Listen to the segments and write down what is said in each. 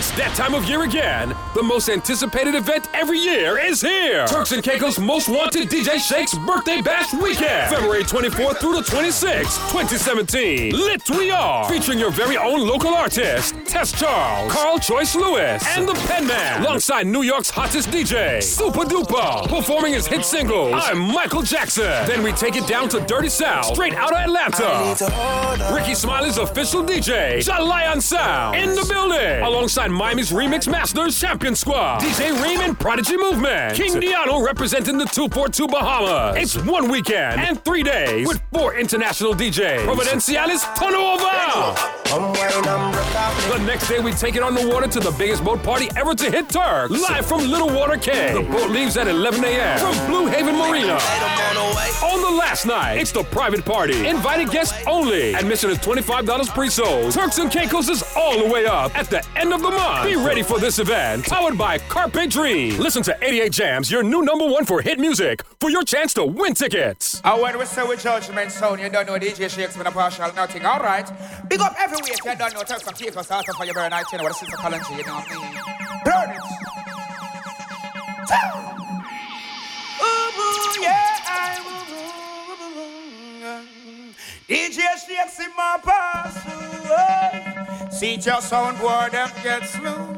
It's that time of year again. The most anticipated event every year is here. Turks and Caicos Most Wanted DJ Shake's Birthday Bash Weekend. February 24th through the 26th, 2017. Lit we are. Featuring your very own local artists, Tess Charles, Carl Choice Lewis, and the Penman. Alongside New York's hottest DJ, Super Duper. Performing his hit singles, I'm Michael Jackson. Then we take it down to Dirty South, straight out of Atlanta. Rickey Smiley's official DJ, Jalayan Sound, in the building. Alongside Miami's Remix Masters Champion Squad, DJ Raymond Prodigy Movement. King Diano representing the 242 Bahamas. It's one weekend and three days with four international DJs. Providenciales Tonova. The next day, we take it on the water to the biggest boat party ever to hit Turks. Live from Little Water Cay. The boat leaves at 11 a.m. from Blue Haven Marina. On the last night, it's the private party. Invited guests only. Admission is $25 pre-sold. Turks and Caicos is all the way up at the end of the month. Be ready for this event. Powered by Carpe Dream. Listen to 88 Jams, your new number one for hit music, for your chance to win tickets. And when we say with judgment sound, you don't know DJ Shakes with a partial nothing. All right. Big up every week. You don't know. Turks and Caicos out for your burn night. You know what the sister calling you. You know what I mean? Burn it. Ooh, ooh, yeah. Ooh, ooh, ooh, ooh. DJ Shakes in my pass. Ooh, See your soundboard, them get slow.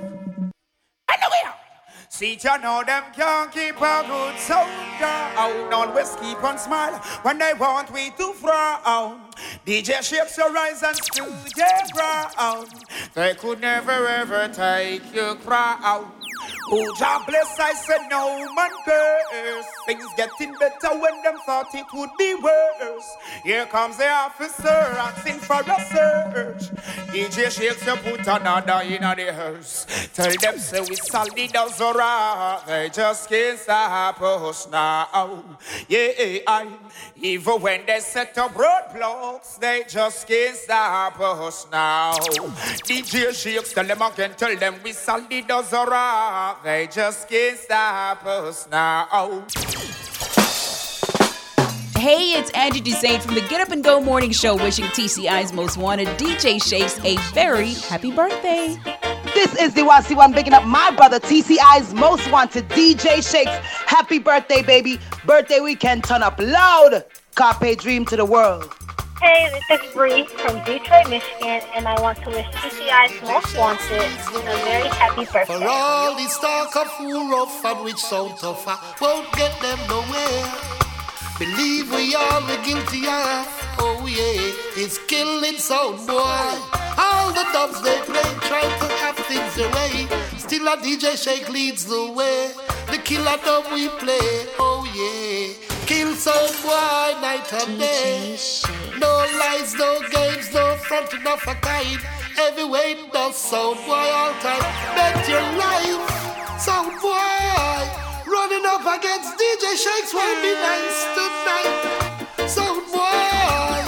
Are. See ya know them can't keep a good sound down. Always keep on smile when they want we to frown. DJ shakes your eyes and still they brown. They could never ever take your crown. Oh, God bless, I said no man curse. Things getting better when them thought it would be worse. Here comes the officer asking for a search. DJ shakes you put another in the hearse. Tell them say we solid as a rock. They just can't stop us now. Yeah, I, even when they set up roadblocks, they just can't stop us now. DJ shakes tell them again, tell them we solid as a rock. They just can't stop us now. Hey, it's Angie Dusain from the Get Up and Go Morning Show, wishing TCI's most wanted DJ Shakes a very happy birthday. This is the YC one bigging up my brother TCI's most wanted DJ Shakes. Happy birthday, baby. Birthday weekend, turn up loud. Carpe dream to the world. Hey, this is Bree from Detroit, Michigan, and I want to wish TCI's Most Wanted a very happy For birthday. all this talk of who rough and which sound tougher won't get them nowhere. Believe we all are guilty of, oh yeah, it's killing sound boy. All the dubs they play try to have things their way. Still a DJ Shake leads the way. The killer dub we play, oh yeah. Kill sound boy night and day. No lies, no games, no front enough a kind. Every way does sound boy all time. Bet your life, sound boy. Running up against DJ Shakes will be nice tonight. Sound boy,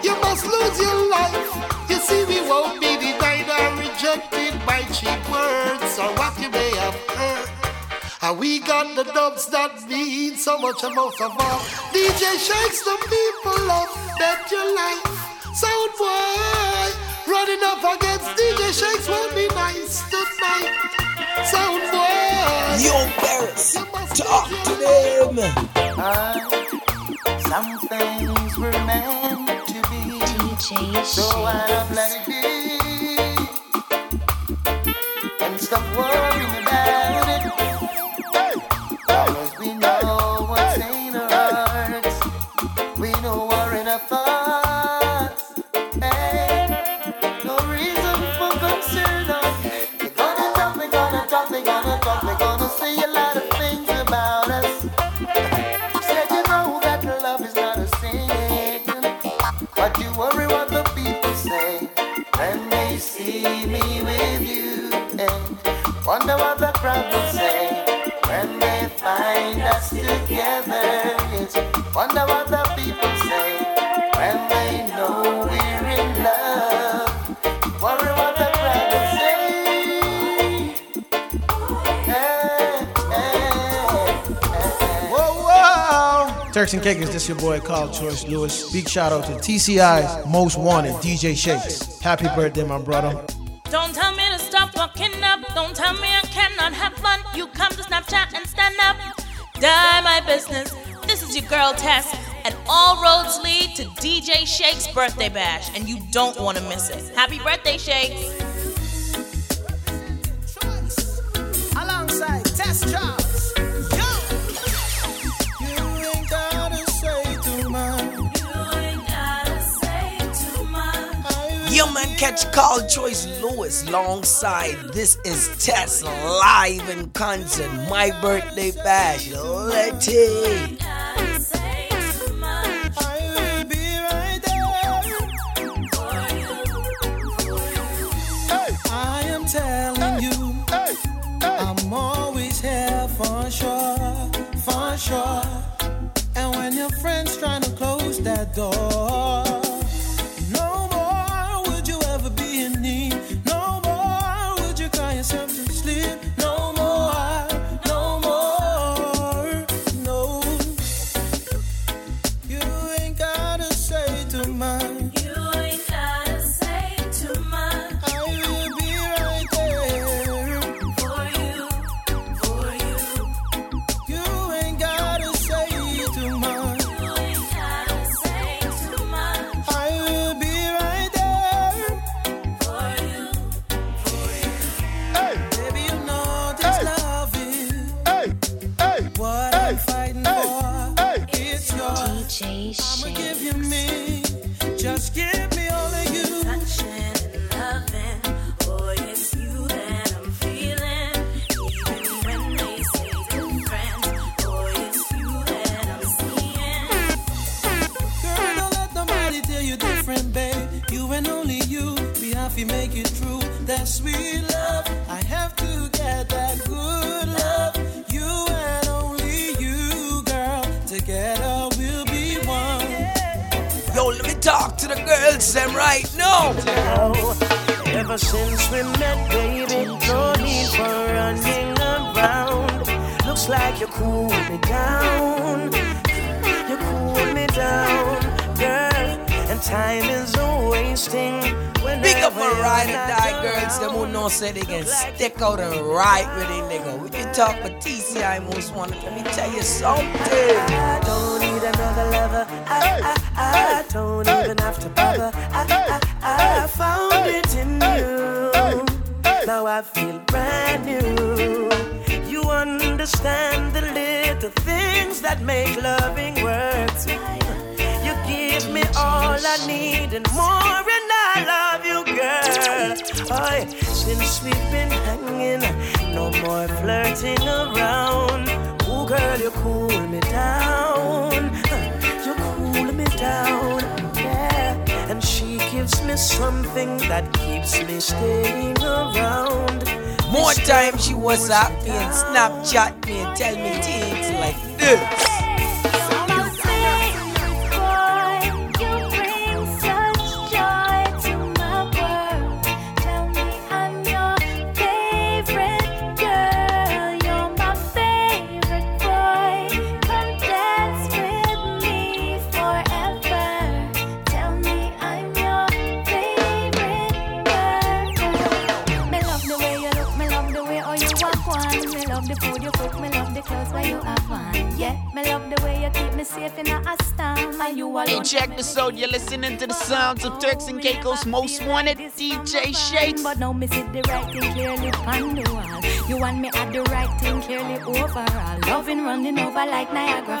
you must lose your life. You see, we won't be denied or rejected by cheap words or what you may have heard. And we got the dubs that mean so much most of all. DJ Shakes the people love, your life. Sound boy, running up against DJ Shakes will be nice tonight. Sound boy. Yo, Barris, talk to them. Uh, some things were meant to be. DJ So I'll let it be. Wonder what the crowd will say when they find us together. Yes. Wonder what the people say when they know we're in love. Worry what the crowd will say. Hey, hey, hey. Whoa, whoa. Turks and Caicos, this your boy Carl Choice Lewis. Big shout out to TCI's Most Wanted, DJ Shakes. Happy birthday, my brother. Don't tell me to stop walking don't tell me I cannot have fun. You come to Snapchat and stand up. Die my business. This is your girl Tess, and all roads lead to DJ Shake's birthday bash, and you don't want to miss it. Happy birthday, Shake! Alongside Tess Charles. man catch Carl Choice Lewis alongside This Is Tess live in concert. My birthday bash. Let it. Telling you, I'm always here for sure, sure. And when your friend's trying to close that door, It's me staying around. More time she was up and Snapchat Turks and Caicos most wanted DJ Shakes. But now me see the right clearly on the wall. You want me at the right thing clearly overall. Loving running over like Niagara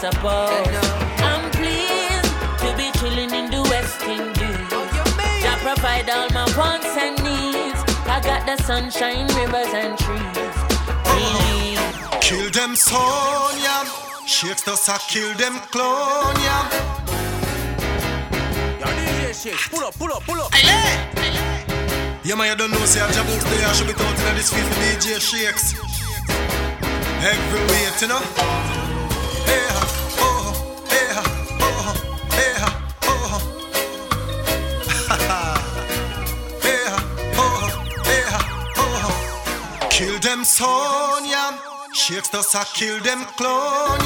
Suppose I'm pleased to be chilling in the West Indies. Jah provide all my wants and needs. I got the sunshine, rivers and trees. Really. Kill them son, yeah. Shakes does a kill them clone, yeah. Yo, DJ Shakes, pull up, pull up, pull up. Yeah, man, you don't know, say, I jab out there, I should be talking to this fifth DJ Shakes. Every weight, you know. Hey, them son, yeah. A kill them clone.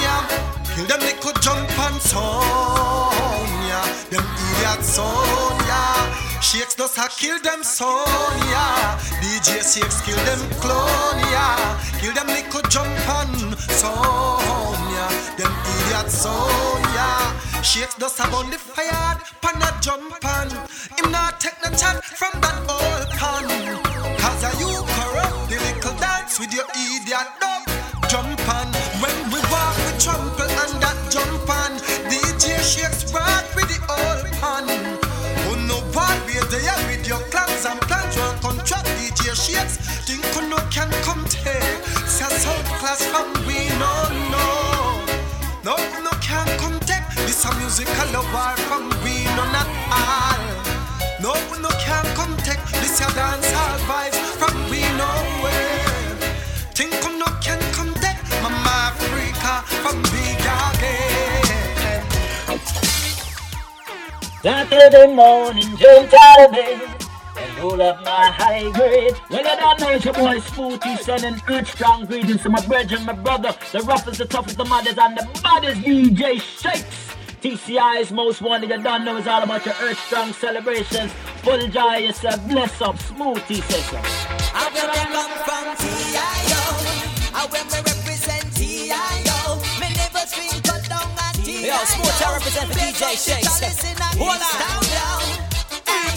Kill them little jump and son, yeah. Them idiot son, yeah. Shakes does a kill them son, yeah. DJ Shakes kill them clone. Kill them little jump and son, yeah. Them idiot son, yeah. Shakes a bun the fire, pan a jump and him not take no chat from that old pan. With your idiot dog jump on. When we walk we trample and that jump on. DJ shakes rock with the old pan who oh, know what we there with your clans and plans. Will contract DJ shakes. Think who no can come take say south class from we no no no no can come take this a musical war from we no not all. No no can come take this a dance all vibes The morning, jump out of bed and roll up my high grade. Well, I don't know it's your boy Spooty sending good strong greetings to my brethren, my brother, the roughest, the toughest, the mothers, and the baddest DJ Shakes. TCI's most wanted, you don't know it's all about your earth strong celebrations. Full joy, yourself, bless up, Smoothie session. I will come from, T.I.O. I when Yo, Smooth, I represent for DJ Shakes. Hold on.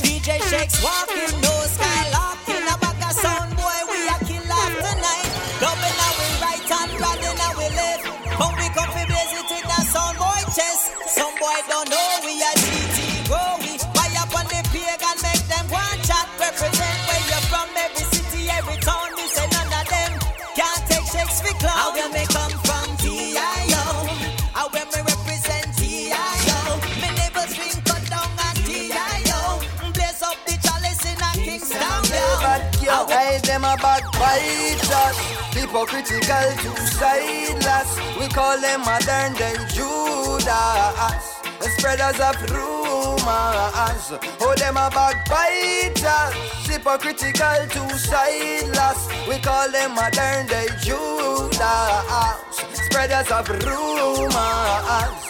DJ Shakes walking, no skylarking. A bag of sound boy, we a kill off tonight. Dubbing our we right and riding our we left. Come we come fi blaze it in a sound boy chest. Some boy don't know we a GT grow. We fire up on the pagan, make them one chat. Represent where you're from, every city, every town. We say none of them can't take Shakes for clown. How when me come Girl, hey, them a bad fighters. Hypocritical, two-sideless. We call them modern day Judas. The spreaders of rumors. Oh, them a backbiters. Hypocritical, two-sideless. We call them modern day Judas. Spreaders of rumors.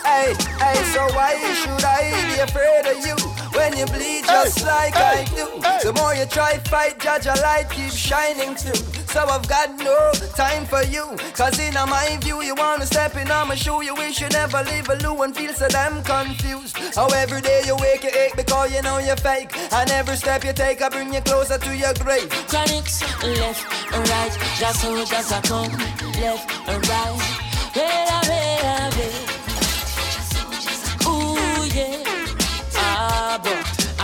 Hey, hey, so why should I be afraid of you? When you bleed just like I do. The more you try fight, judge a light keeps shining through. So I've got no time for you. Cause in my view, you wanna step in on my shoe. You wish you never leave alone and feel so damn confused. How every day you wake, you ache because you know you're fake. And every step you take, I bring you closer to your grave. Chronics, left and right, just so just a come, left and right. Wait a wait a wait.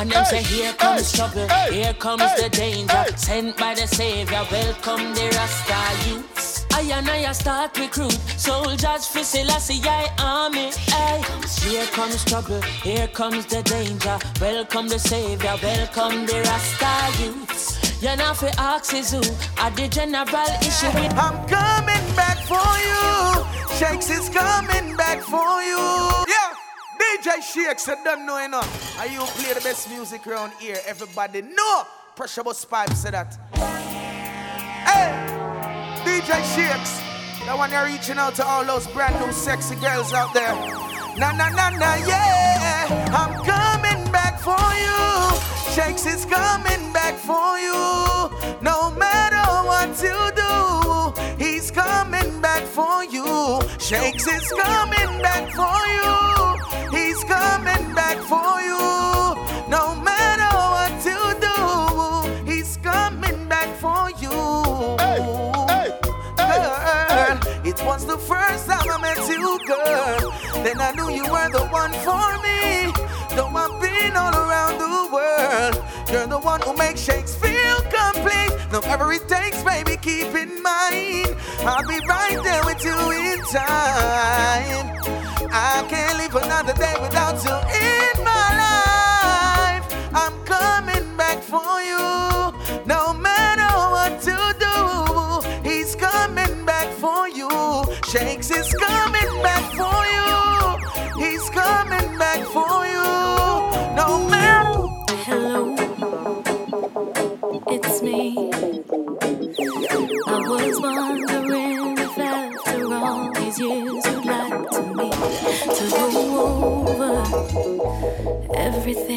And them say here comes trouble, here comes the danger. Sent by the Savior, welcome the Rasta youths. I and I start recruit soldiers for Selassie I army. Hey, here comes trouble, here comes the danger. Welcome the Savior, welcome the Rasta youths. You're not for axes who are the general issue. I'm coming back for you. Shakes is coming back for you. DJ Shakes, you don't know enough. And you play the best music around here. Everybody know. Pressure bus pipe say that. Hey, DJ Shakes. That one you're reaching out to all those brand new sexy girls out there. Na na na na, yeah. I'm coming back for you. Shakes is coming back for you. No matter what you do, he's coming back for you. Shakes is coming back for you. He's coming back for you. No matter what you do, he's coming back for you. Girl, it was the first time I met you, girl. Then I knew you were the one for me. Though I've been all around the world, you're the one who makes shakes feel complete. No matter it takes, baby, keep in mind. I'll be right there with you in time. I can't live another day without you in my life. I'm coming back for you. No matter what you do, he's coming back for you. Shakes is coming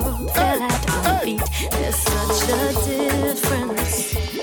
world fell at our feet. There's such a difference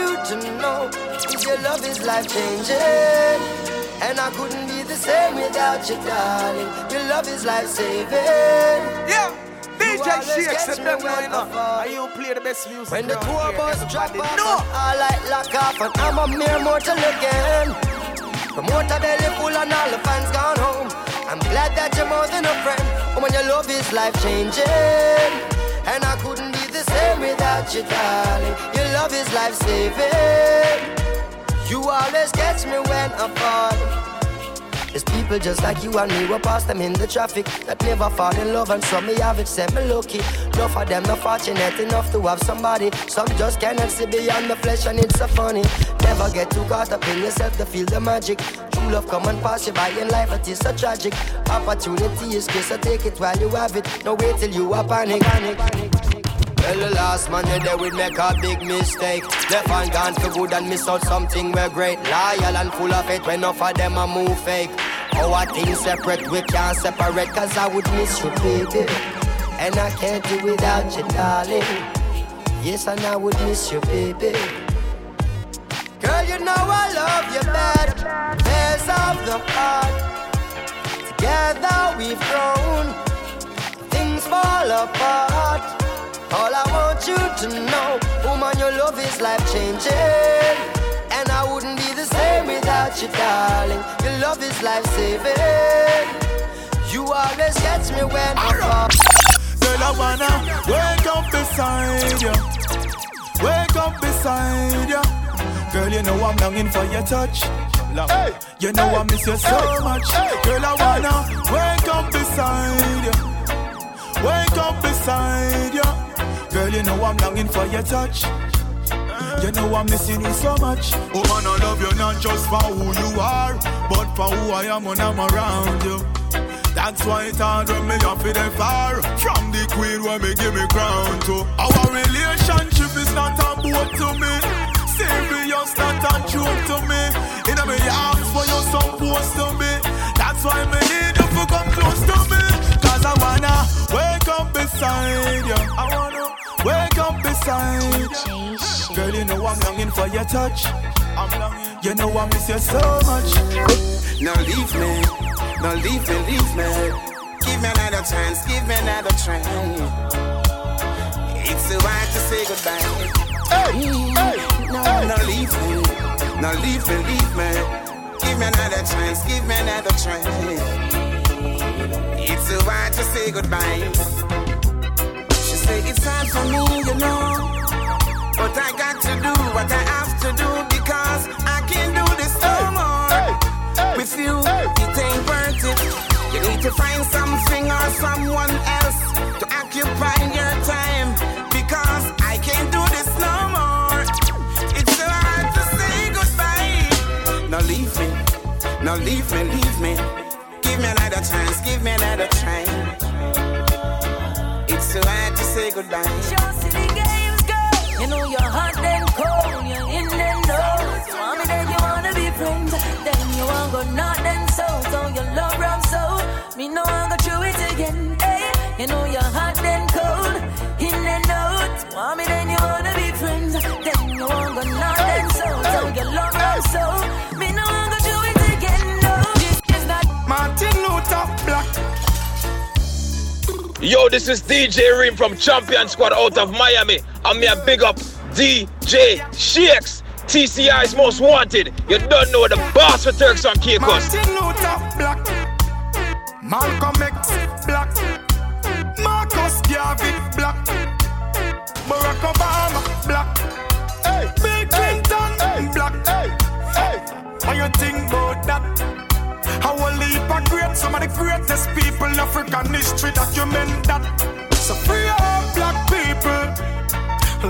you to know Is your love is life changing And I couldn't be the same without you, darling Your love is life saving Yeah DJ Shakes and them going on. And you play the best music. When the tour here, bus drop off, know. I like lock off, and I'm a mere mortal again. The motor belly full and all the fans gone home. I'm glad that you're more than a friend. When your love is life changing, and I couldn't be the same without you, darling. Your love is life saving. You always catch me when I fall. There's people just like you and me, we pass them in the traffic that never fall in love, and some me have it, say me lucky. Enough of them not fortunate enough to have somebody. Some just cannot see beyond the flesh, and it's so funny. Never get too caught up in yourself to feel the magic. True love come and pass you by in life, it is so tragic. Opportunity is good, so take it while you have it. No wait till you are panic. panic, panic. Well, the last man there would make a big mistake. Left and gone for good and miss out something we're great. Loyal and full of it when enough of them a move fake. Our things separate, we can't separate, cause I would miss you, baby. And I can't do without you, darling. Yes, and I would miss you, baby. Girl, you know I love you bad. There's of the heart. Together we've grown. Things fall apart. All I want you to know, woman, your love is life changing. And I wouldn't be the same without you, darling. Your love is life saving. You always catch me when I fall. Girl, I wanna wake up beside you. Wake up beside you. Girl, you know I'm longing for your touch. Love. you know I miss you so much. Girl, I wanna wake up beside you. Wake up beside you. Girl, you know I'm longing for your touch. You know I'm missing you so much. Oh man, I love you not just for who you are, but for who I am when I'm around you. That's why it's hard when me off it far From the queen when me give me crown to Our relationship is not a boat to me Serious control to me. In a my arms where you're supposed to be. That's why me need you to come close to me. Cause I wanna wake up beside you. I wanna wake up beside you. Girl, you know I'm longing for your touch. I'm longing. You know I miss you so much. Now leave me, now leave me, leave me. Give me another chance, give me another try. It's too hard to say goodbye. Mm. no, now leave me, now leave me, leave me. Give me another chance, give me another try. It's too hard to say goodbye. Say it's hard for me, you know. But I got to do what I have to do because I can't do this no more. With you, it ain't worth it. You need to find something or someone else to occupy your time because I can't do this no more. It's so hard to say goodbye. Now leave me, now leave me, leave me. Give me another chance, give me another try. So hard to say goodbye. You know you're hot and cold, you're in and out. You want me, then you wanna be friends. Then you want go north and south, so you love rum so. Me know I go through it again. Hey, you know you're hot and cold, in and out. Want me, then you wanna be friends. Then you want go north and south, so you love rum so. Yo, this is DJ Reem from Champion Squad out of Miami. I'm here big up DJ Shakes, TCI's most wanted. You don't know the boss for Turks and Caicos. Martin Luther Black. Malcolm X Black. Marcus Garvey Black. Barack Obama Black. Hey, Bill Clinton Black. Hey, hey. How you think about some of the greatest people in African history document that. So free up black people,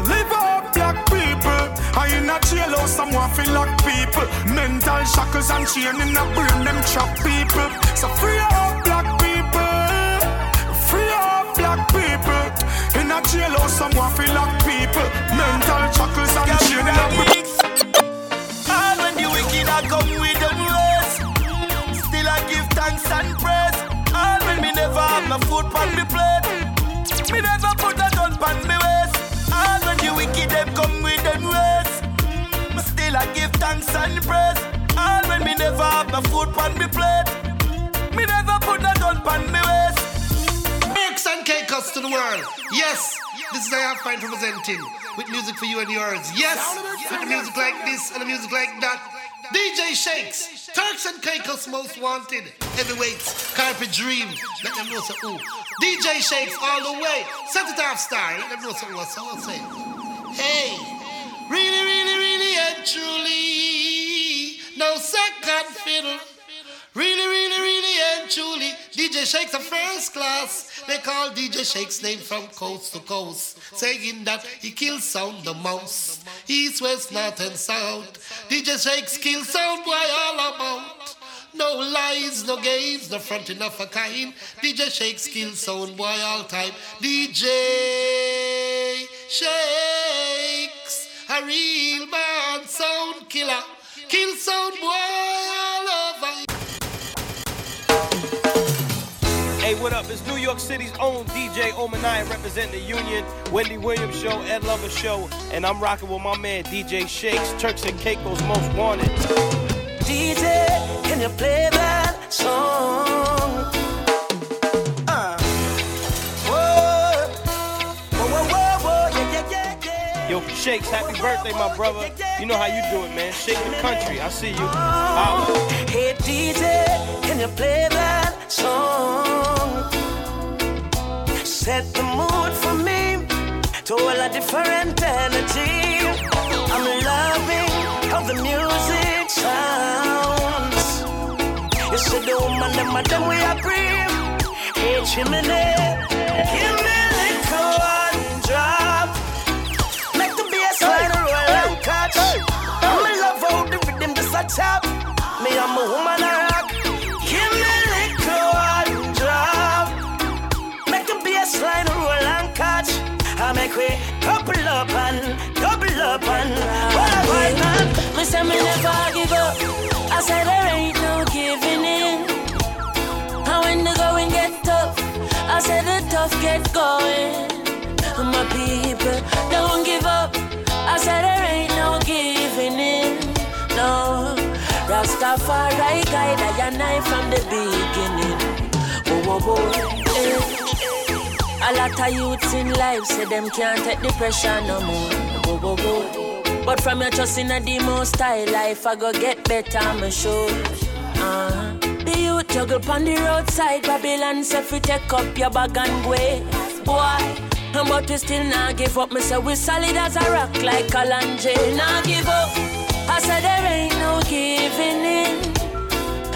live up black people. I in a jailhouse, someone feel like people. Mental shackles and chain in a brain, them trap people. So free up black people, free up black people. In a jailhouse, someone feel like people. Mental shackles and chain in a brain. All when the wicked are come thanks and praise. All when me never have my food on me plate. Me never put a gun on me waist. All when the wicked them come with them ways still I give thanks and praise. All when me never have my food on me plate. Me never put a gun on me waist. Mix and Caicos to the world. Yes, this is I fine representing with music for you and yours. Yes, with music like this and the music like that. DJ Shakes, Turks and Caicos most wanted. Heavyweights, Carpe Dream. Let them know so who. DJ Shakes all the way. Set it off star. Let them know so what's so say. Hey, really, really, really and truly, no second fiddle. Really, really, really and truly, DJ Shakes a first class. They call DJ Shakes name from coast to coast, saying that he kills sound the most. East, west, north, and south. DJ Shakes kill sound boy all about. No lies, no games, no fronting of a kind. DJ Shakes kill sound boy all time. DJ Shakes, a real man sound killer. Kill sound boy all over. Hey, what up? It's New York City's own DJ Omanai representing the Union, Wendy Williams Show, Ed Lover Show, and I'm rocking with my man DJ Shakes, Turks and Caicos Most Wanted. DJ, can you play that song? Yo, Shakes, happy birthday, my brother. You know how you do it, man. Shake the country. I see you. Holla. Oh. Hey DJ, can you play that song? Set the mood for me to a different energy. I'm loving how the music sounds. You see the woman, and them we agree. Hey chimney, give me a little one drop. Make the bass roll and catch. I'm in love how the rhythm just a tap. Me I'm a woman up and double up and what a fight man. Me say me never give up. I said there ain't no giving in. And when the going get tough, I said the tough get going. My people don't give up. I said there ain't no giving in. No, Rastafari guide I and I from the beginning. Whoa, whoa, whoa. eh. A lot of youths in life say them can't take the pressure no more. Whoa, whoa, whoa. But from your trust in a demo style life, I go get better, I'm sure. Uh-huh. The youth juggle on the roadside, Babylon say fi take up your bag and go. Boy, but we still not give up. Me say we solid as a rock like Kalanje. Not give up. I said there ain't no giving in.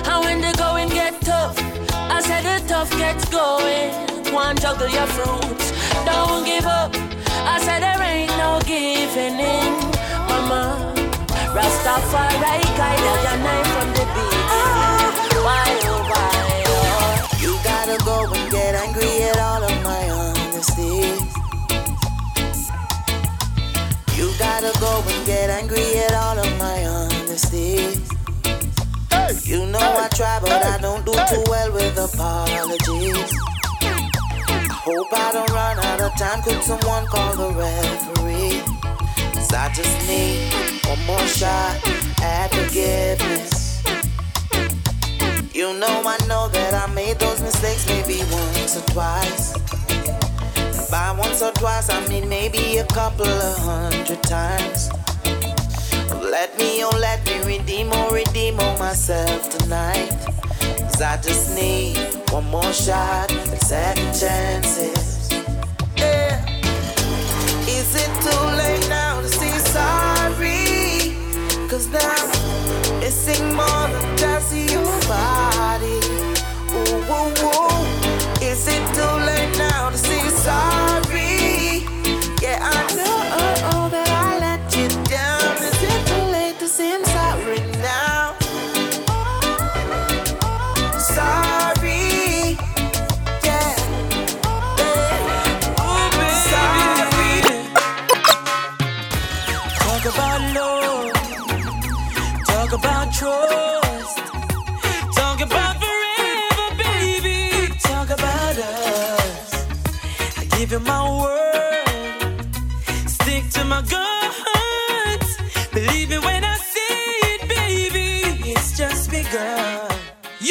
And when the going get tough, I said the tough gets going. One juggle your fruits, don't give up. I said there ain't no giving in, mama. Rastafari guide your knife from the beat. Why oh why oh? You gotta go and get angry at all of my honesty. You gotta go and get angry at all of my honesty. You know I try, but I don't do too well with apologies. Hope I don't run out of time. Could someone call the referee? 'Cause I just need one more shot at forgiveness. You know I know that I made those mistakes maybe once or twice. And by once or twice, I mean maybe a couple of hundred times. Let me, oh, let me redeem, oh, redeem, oh, myself tonight. Cause I just need one more shot at second chances. Yeah. Is it too late now to say sorry? Cause now missing more than just your body. Ooh, ooh, ooh. Is it too late now to say sorry?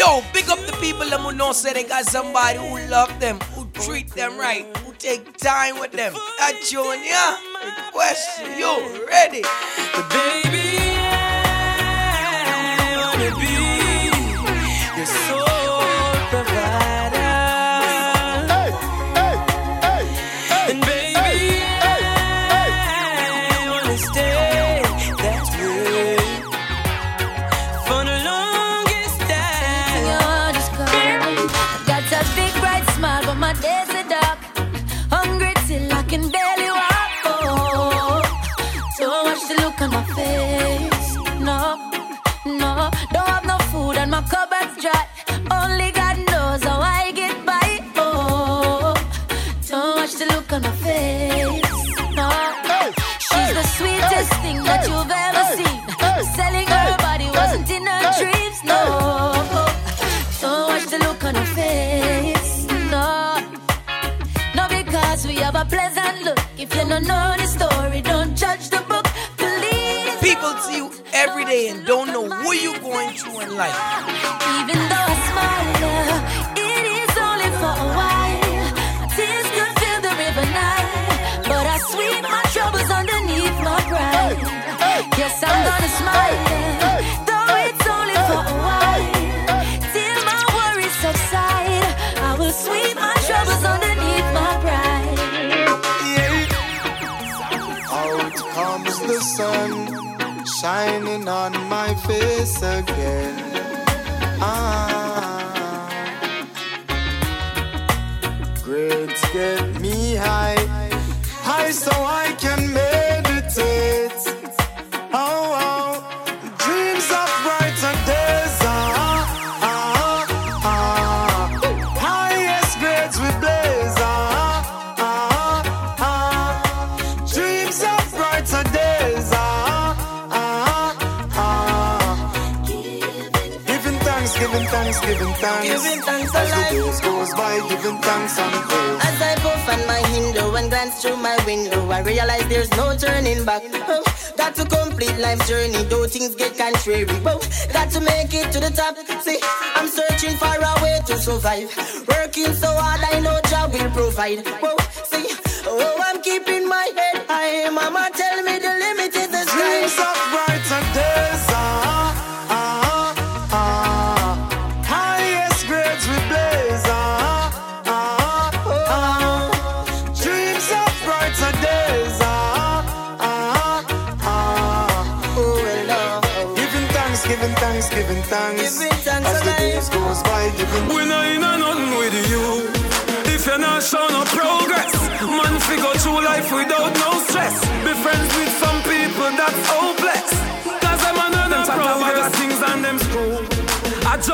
Yo, big up the people them who know say they got somebody who love them, who treat them right, who take time with them. That yeah? Question, you ready? Baby, I wanna be your soul every day and don't know what you're going through in life. Even though I smile, it is only for a while. Tears could fill the river Nile, but I sweep my troubles underneath my pride. Yes, I'm gonna smile, shining on my face again. By, giving thanks and praise. As I puff on my window and glance through my window, I realize there's no turning back. Oh, got to complete life's journey, though things get contrary. Oh, got to make it to the top. See, I'm searching for a way to survive. Working so hard, I know job will provide. Whoa, see, oh, I'm keeping my head high. Mama tell me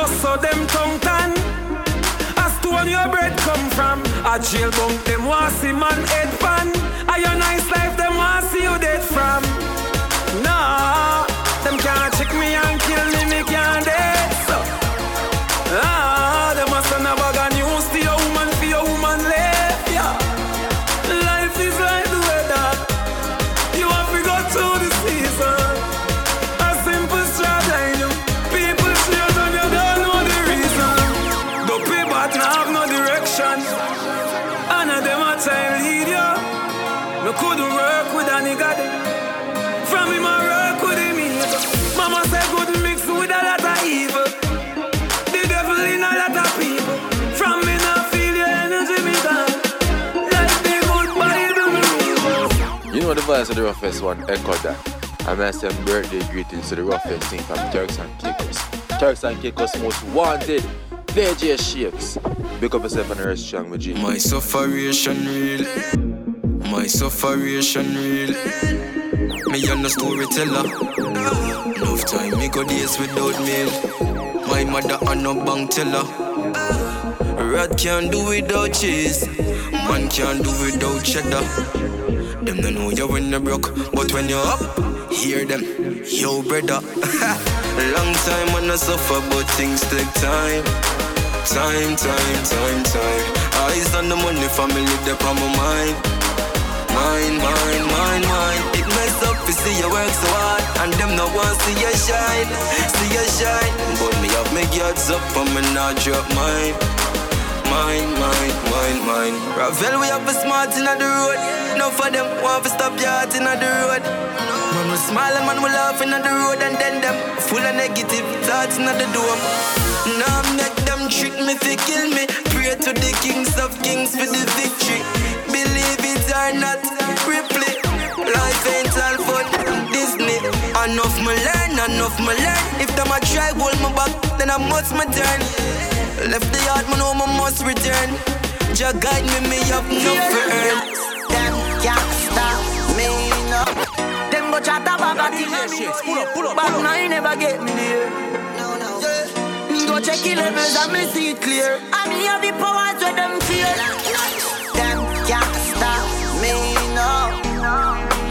just saw them tongue tan. As to when your bread come from, a jail bunk them want man head pan. A your nice life them want you dead from. You know the roughest one echoed that. I may send birthday greetings to the roughest thing from Turks and Caicos. Turks and Caicos most wanted. DJ Shakes. Big up yourself and rest strong with G. My sufferation real. My sufferation real. Me and the storyteller. Enough time me go days without meal. My mother and no bank teller. Rat can't do without cheese. Man can't do without cheddar. Them don't know you when you broke, but when you're up, hear them. Yo, brother. Long time when I suffer, but things take time. Time, time, time, time. Eyes on the money, family, they on my mind. Mine, mine, mine, mine. It mess up to see you work so hard, and them no want see you shine, see you shine. But me have my guards up, and me not drop mine. Mine, mine, mine, mine. Ravel, we have a smart in the road. No for them want to stop your heart in the road. Man, we smile and man, we laugh in the road, and then them full of negative thoughts in the dome. Now make them trick me, fi kill me. Pray to the kings of kings for the victory. Believe it or not, Ripley. Life ain't all fun, Disney. Enough me learn, enough me learn. If them a try hold me back, then I must my turn. Left the yard, man, know me must return. Jah guide me, me have no earn. Can't stop me no. Them go chat about a thing. Pull up, pull up, but now you never get me there. No, no. Me go check the levels and me see it clear. And me have the powers where them fear. Them can't stop me no.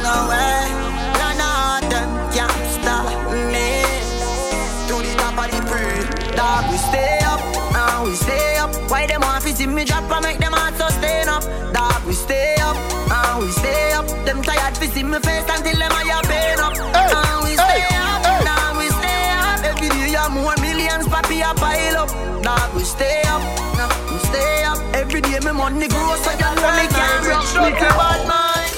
No way. No, no, them can't stop me. To the top of the pre. Dog, we stay up, and we stay up. Why them want to see me drop and make them heart sustain up? Dog, we stay see me face until them eye pain up. And we stay up, now we stay up. Every day you more millions, papi a pile up. Dog, we stay up, now we stay up. Every day me money grow, so know me can't rush me to bad mind.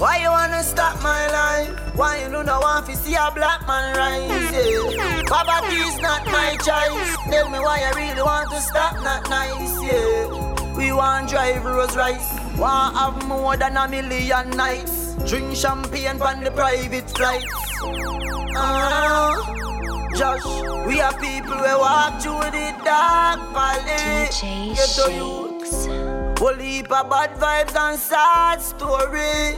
Why you wanna stop my life? Why you do not want to see a black man rise? Yeah. Poverty is not my choice. Tell me why you really want to stop, not nice. Yeah. We want drive Rolls Royce. Want have more than a million nights. Drink champagne on the private flights. Ah, Josh, we are people who walk through the dark valley. To you. Whole heap of bad vibes and sad story.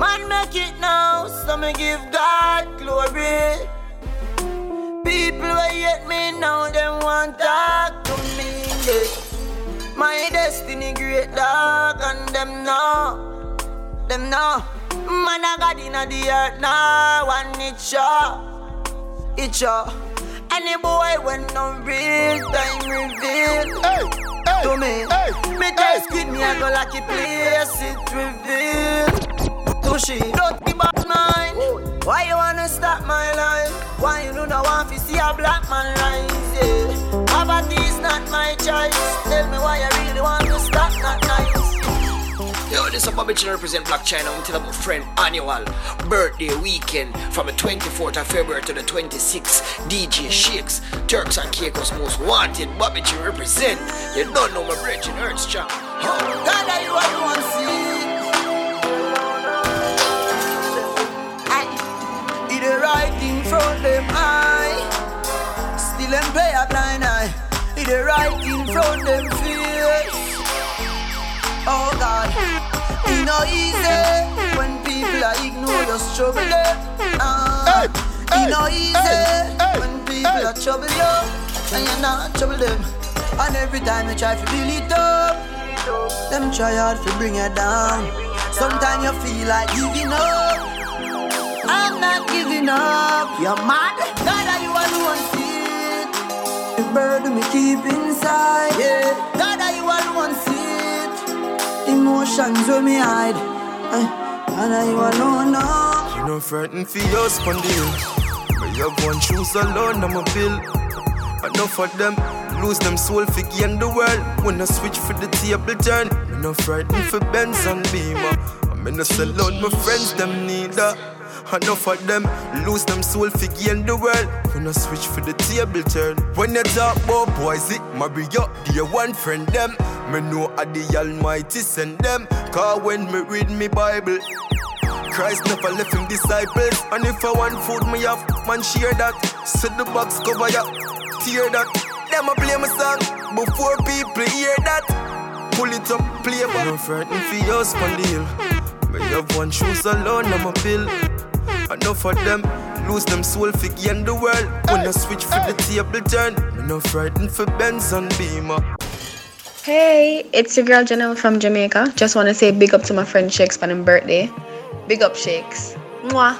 Man, make it now, so me give God glory. People who hate me now, them want talk to me. yeah. My destiny great dog, and them know, them know. Man, I got in the earth now, and it sure, it sure. Any boy when no real time reveal to me. Me test kid me I go like it place it reveal to. Don't be bad mind. Why you wanna stop my life? Why you do not want to see a black man rise? Yeah. Poverty is not my choice. Tell me why you really want to stop not nice. Yo, this is Bobby Channel represent Black China. I'm telling my friend annual birthday weekend from the 24th of February to the 26th. DJ Shakes, Turks and Caicos most wanted. Bobby Channel represent. You don't know my in Earth Strong. God, are you are the one see? Right thing from them eye. Still them play a blind eye. Did the right thing from them face. Oh God, it no easy when people are ignore your struggle. Them. Ah, it no easy when people are trouble you and you're not trouble them. And every time you try to build it up, them try hard to bring you down. Sometimes you feel like giving up. I'm not giving up. You're mad. God, are you alone see it? The burden me keep inside. Yeah. God, are you alone see it? Emotions when me hide. God, are you alone now? You know, frightened for your spondyle. But you have one shoes alone, I'm a bill. Enough of them lose them soul for gain the world. When I switch for the table turn, me no frightened for Benz and Beamer. I'm in a salon, my friends them neither. Enough of them lose them soul for gain the world. When I switch for the table turn. When you talk about boys, it marry up, dear one friend them. Me know I the Almighty send them. Cause when me read me Bible, Christ never left him disciples. And if I want food, me have man share that. Set the box cover ya, tear that. Them a play my song before people hear that. Pull it up, play back. No frightened for your spondyle. Me have one shoes alone, I'm a bill. Enough of them lose them soul for gain the world. When I switch for the table turn, me no frightened for Benz and Beamer. Hey, it's your girl Janelle from Jamaica. Just want to say big up to my friend Shakes for his birthday. Big up Shakes. Mwah.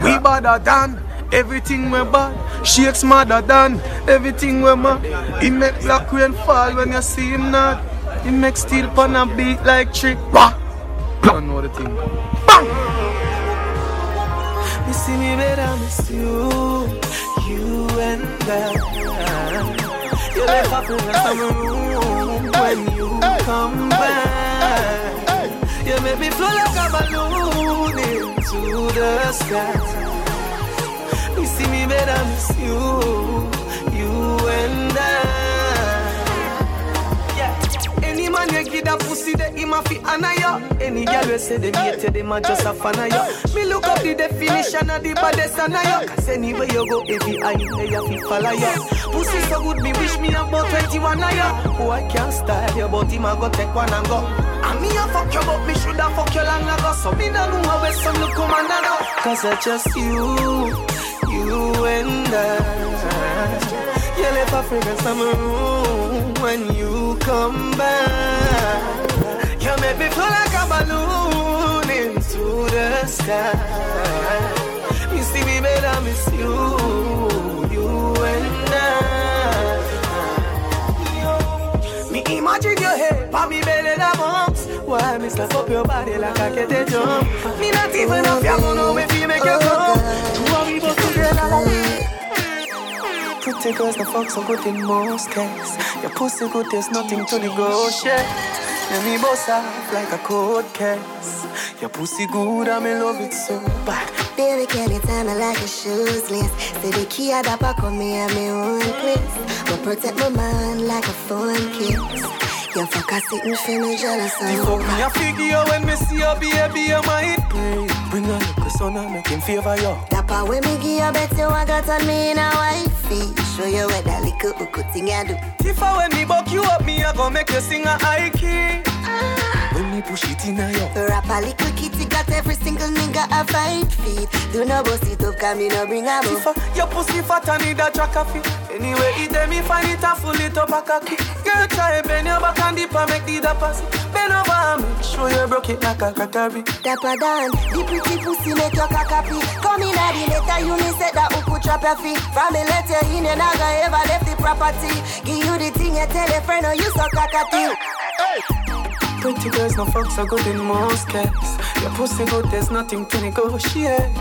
We better than everything we bad. Shakes madder than everything we mad. He make black rain fall when you see him not. He make steel pan a beat like trick. Bah! Don't know the thing. You see me better miss you, you and I. You left presence in my room when you come back. You make me flow like a balloon into the sky. You see me better miss you, you and I. Any man you give that pussy, they him a fi honor you. Any girl we say they hate you, them a just a fan of you. Me look up the definition of the baddest and you. Cause anywhere you go, every eye a fi follow you. Pussy so good, me wish me about 21 of you. Oh, I can't style you, but him go take one and go. And me a fuck you, but me shoulda fuck you long ago. So me no know how some look come and go. Cause it's just you, you and I. You left a fragrance in my room when you come back. You make me feel like a balloon into the sky. You see me better miss you, you and I. Me imagine your head, pa me belly the bumps. Why me slap up your body like I get a jump? Me not even if you know if you make you come. Two of we both together. Pretty girls, the fuck so good in most cases. Your pussy good, there's nothing to negotiate. Let me boss off like a cold case. Your pussy good, I'm in love it so bad. Baby, can you tell me like a shoes lace? Say the key at the back of me at me own place. But protect my mind like a phone kiss. You fuck a sitting for me jealous The fuck me a figure when me see your baby, you might play. Bring a little son and make him favor you. Dapper when me give you bet you I got on me in a wifey. Show you what that little hook thing I do. If I when me buck you up, me I go make you sing a high key. When me push it in a yo. Rap a little kitty got every single nigga a five feet. Do no bust it up, come me no bring a bow. uh, your pussy fat and need a track of it. Anyway, it dem me find it and full it up a cocky. Girl, try bend your back and dip and make the dapper see. Bend over and make sure you broke it like a crackery. Dapper Dan, the pretty pussy make your cock happy. Come in a the letter, you me said that could trap your feet. From me let you in, you not ever left the property. Give you the thing, you tell a friend, or you suck so cockatoo. Pretty girls, no fucks are good in most cases. Your pussy good, there's nothing to negotiate.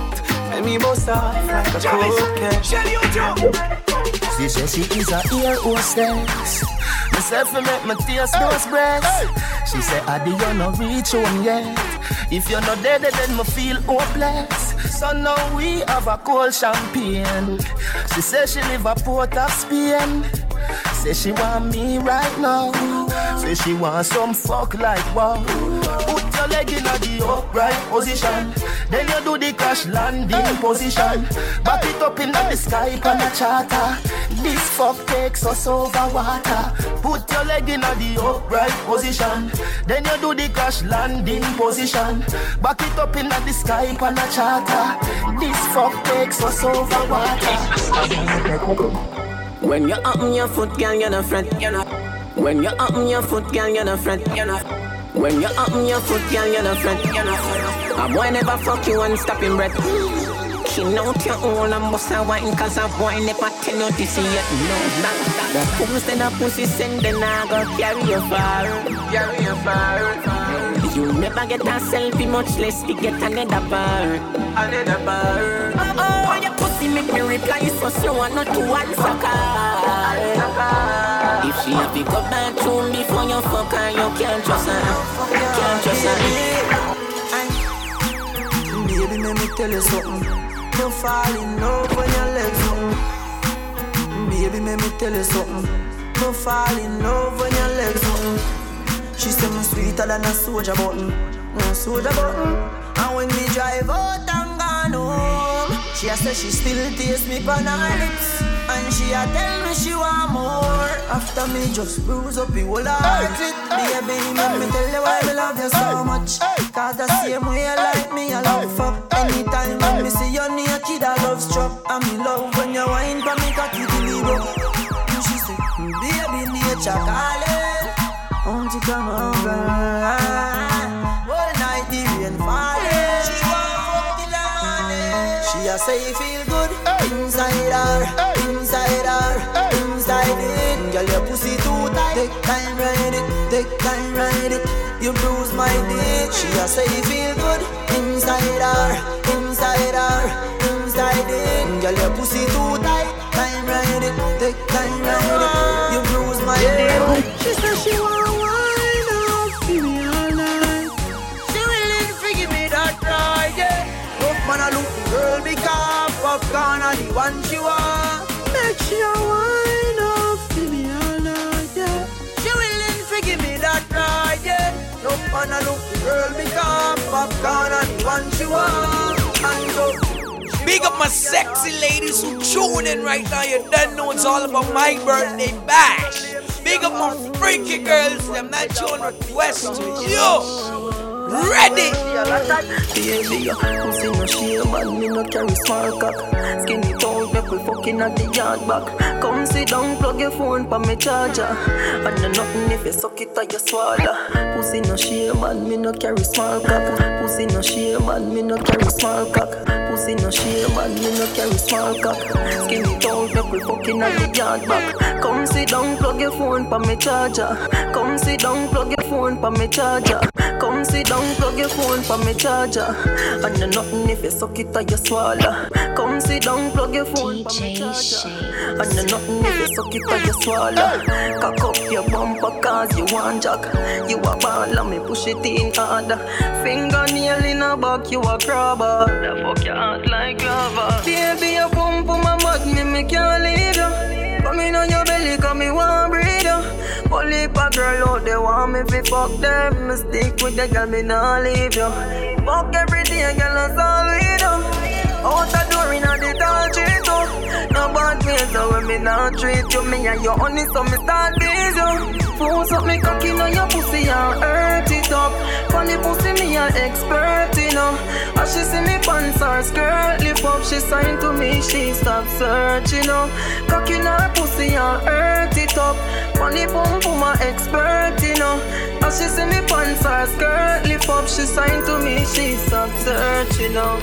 And me boss off like a cold case. She said she is a ear hostess. Myself me make me taste those breasts. She said, Adi, you no reach home yet. If you're not dead, then me feel hopeless. So now we have a cold champagne. She said she live a port of Spain. Say she want me right now. Say she want some fuck like wow. Your leg in the upright position. Then you do the crash landing position. Back it up in the sky on a charter. This fuck takes us over water. Put your leg in the upright position. Then you do the crash landing position. Back it up in the sky on a charter. This fuck takes us over water. When you up on your foot, girl, you're not fret. When you up on your foot, girl, you're not fret. You're not. When you up on your foot, girl, you're not fret. A boy never fuck you and stop him breath. Chin out your own and bust a wine Cause a boy never tell you this yet. No, not that The pussy and the pussy send then I go carry you far Carry you far. You never get a selfie much less to get another bar Another bar. Oh, oh, your pussy make me reply so slow and not to answer call If she have to go bathroom before you fuck her You can't trust her can't trust her Baby, let me tell you something. You fall in love when your legs open. Baby, let me tell you something. You fall in love when your legs open. She say me sweeter than a soldier button. No soldier button. And when me drive out and she a say she still taste me on her lips. And she a tell me she want more. After me just bruise up the whole heart it. Baby, let me tell you why me love you so much. Cause the same way you like me, I love fuck. Anytime when me see you naked, I love struck. And me love when you wine for me cocky broke. And she say, hmm, baby, nature calling. Say feel good inside her, inside her, inside it. Girl, your pussy too tight. Take time, ride it. Take time, ride it. You bruise my dick. She a say feel good inside her, inside her, inside it. Girl, your pussy too tight. Time, ride it. Take popcorn are the one she want. Make she a wind up, me all night, yeah. She willing to give me that ride, yeah. Rough man a look the girl because popcorn the one she want. And so Big up my sexy ladies who tune in right now. You don't know it's all about my birthday bash. Big up my freaky girls, them that tune request to you. Ready? Baby, your pussy no shame and me no carry small cock. Skinny tone, make we fucking at the yard back. Come sit down, plug your phone pa me charger. And no nothing if you suck it or you swallow. Pussy no shame and me no carry small cock. Pussy no shame and me no carry small cock. Pussy no shame and me no carry small cock. Skinny tone, make we fucking at the yard back. Come sit down, plug your phone pa me charger. Come sit down, plug your phone pa me charger. Come sit down, plug your phone for me charger. And no nothing if you suck it or you swallow. Come sit down, plug your phone for me charger. And no nothing if you suck it or you swallow. Cock up your bumper cause you want jack. You a ball and me push it in harder. Fingernail in a back, you a crabber. The fuck your heart like lava. Baby, your pump on my butt, me me can't out there want me fi fuck them. Me stick with the girl, me nah leave you. Fuck every day, girl, that's all we do. Out the door inna the tree too. No bad ways, so when me nah treat you, me and your honey, so me start tease you. Force up me cocky on your pussy and hurt it up. On the pussy me an expert, you know. As she see me pants or skirt, lip up, she sign to me, she stop searching, you know. Cock in her pussy and hurt it up. Funny boom boom, my expert, you know. As she see me pants or skirt, lip up, she sign to me, she stop searching, you know.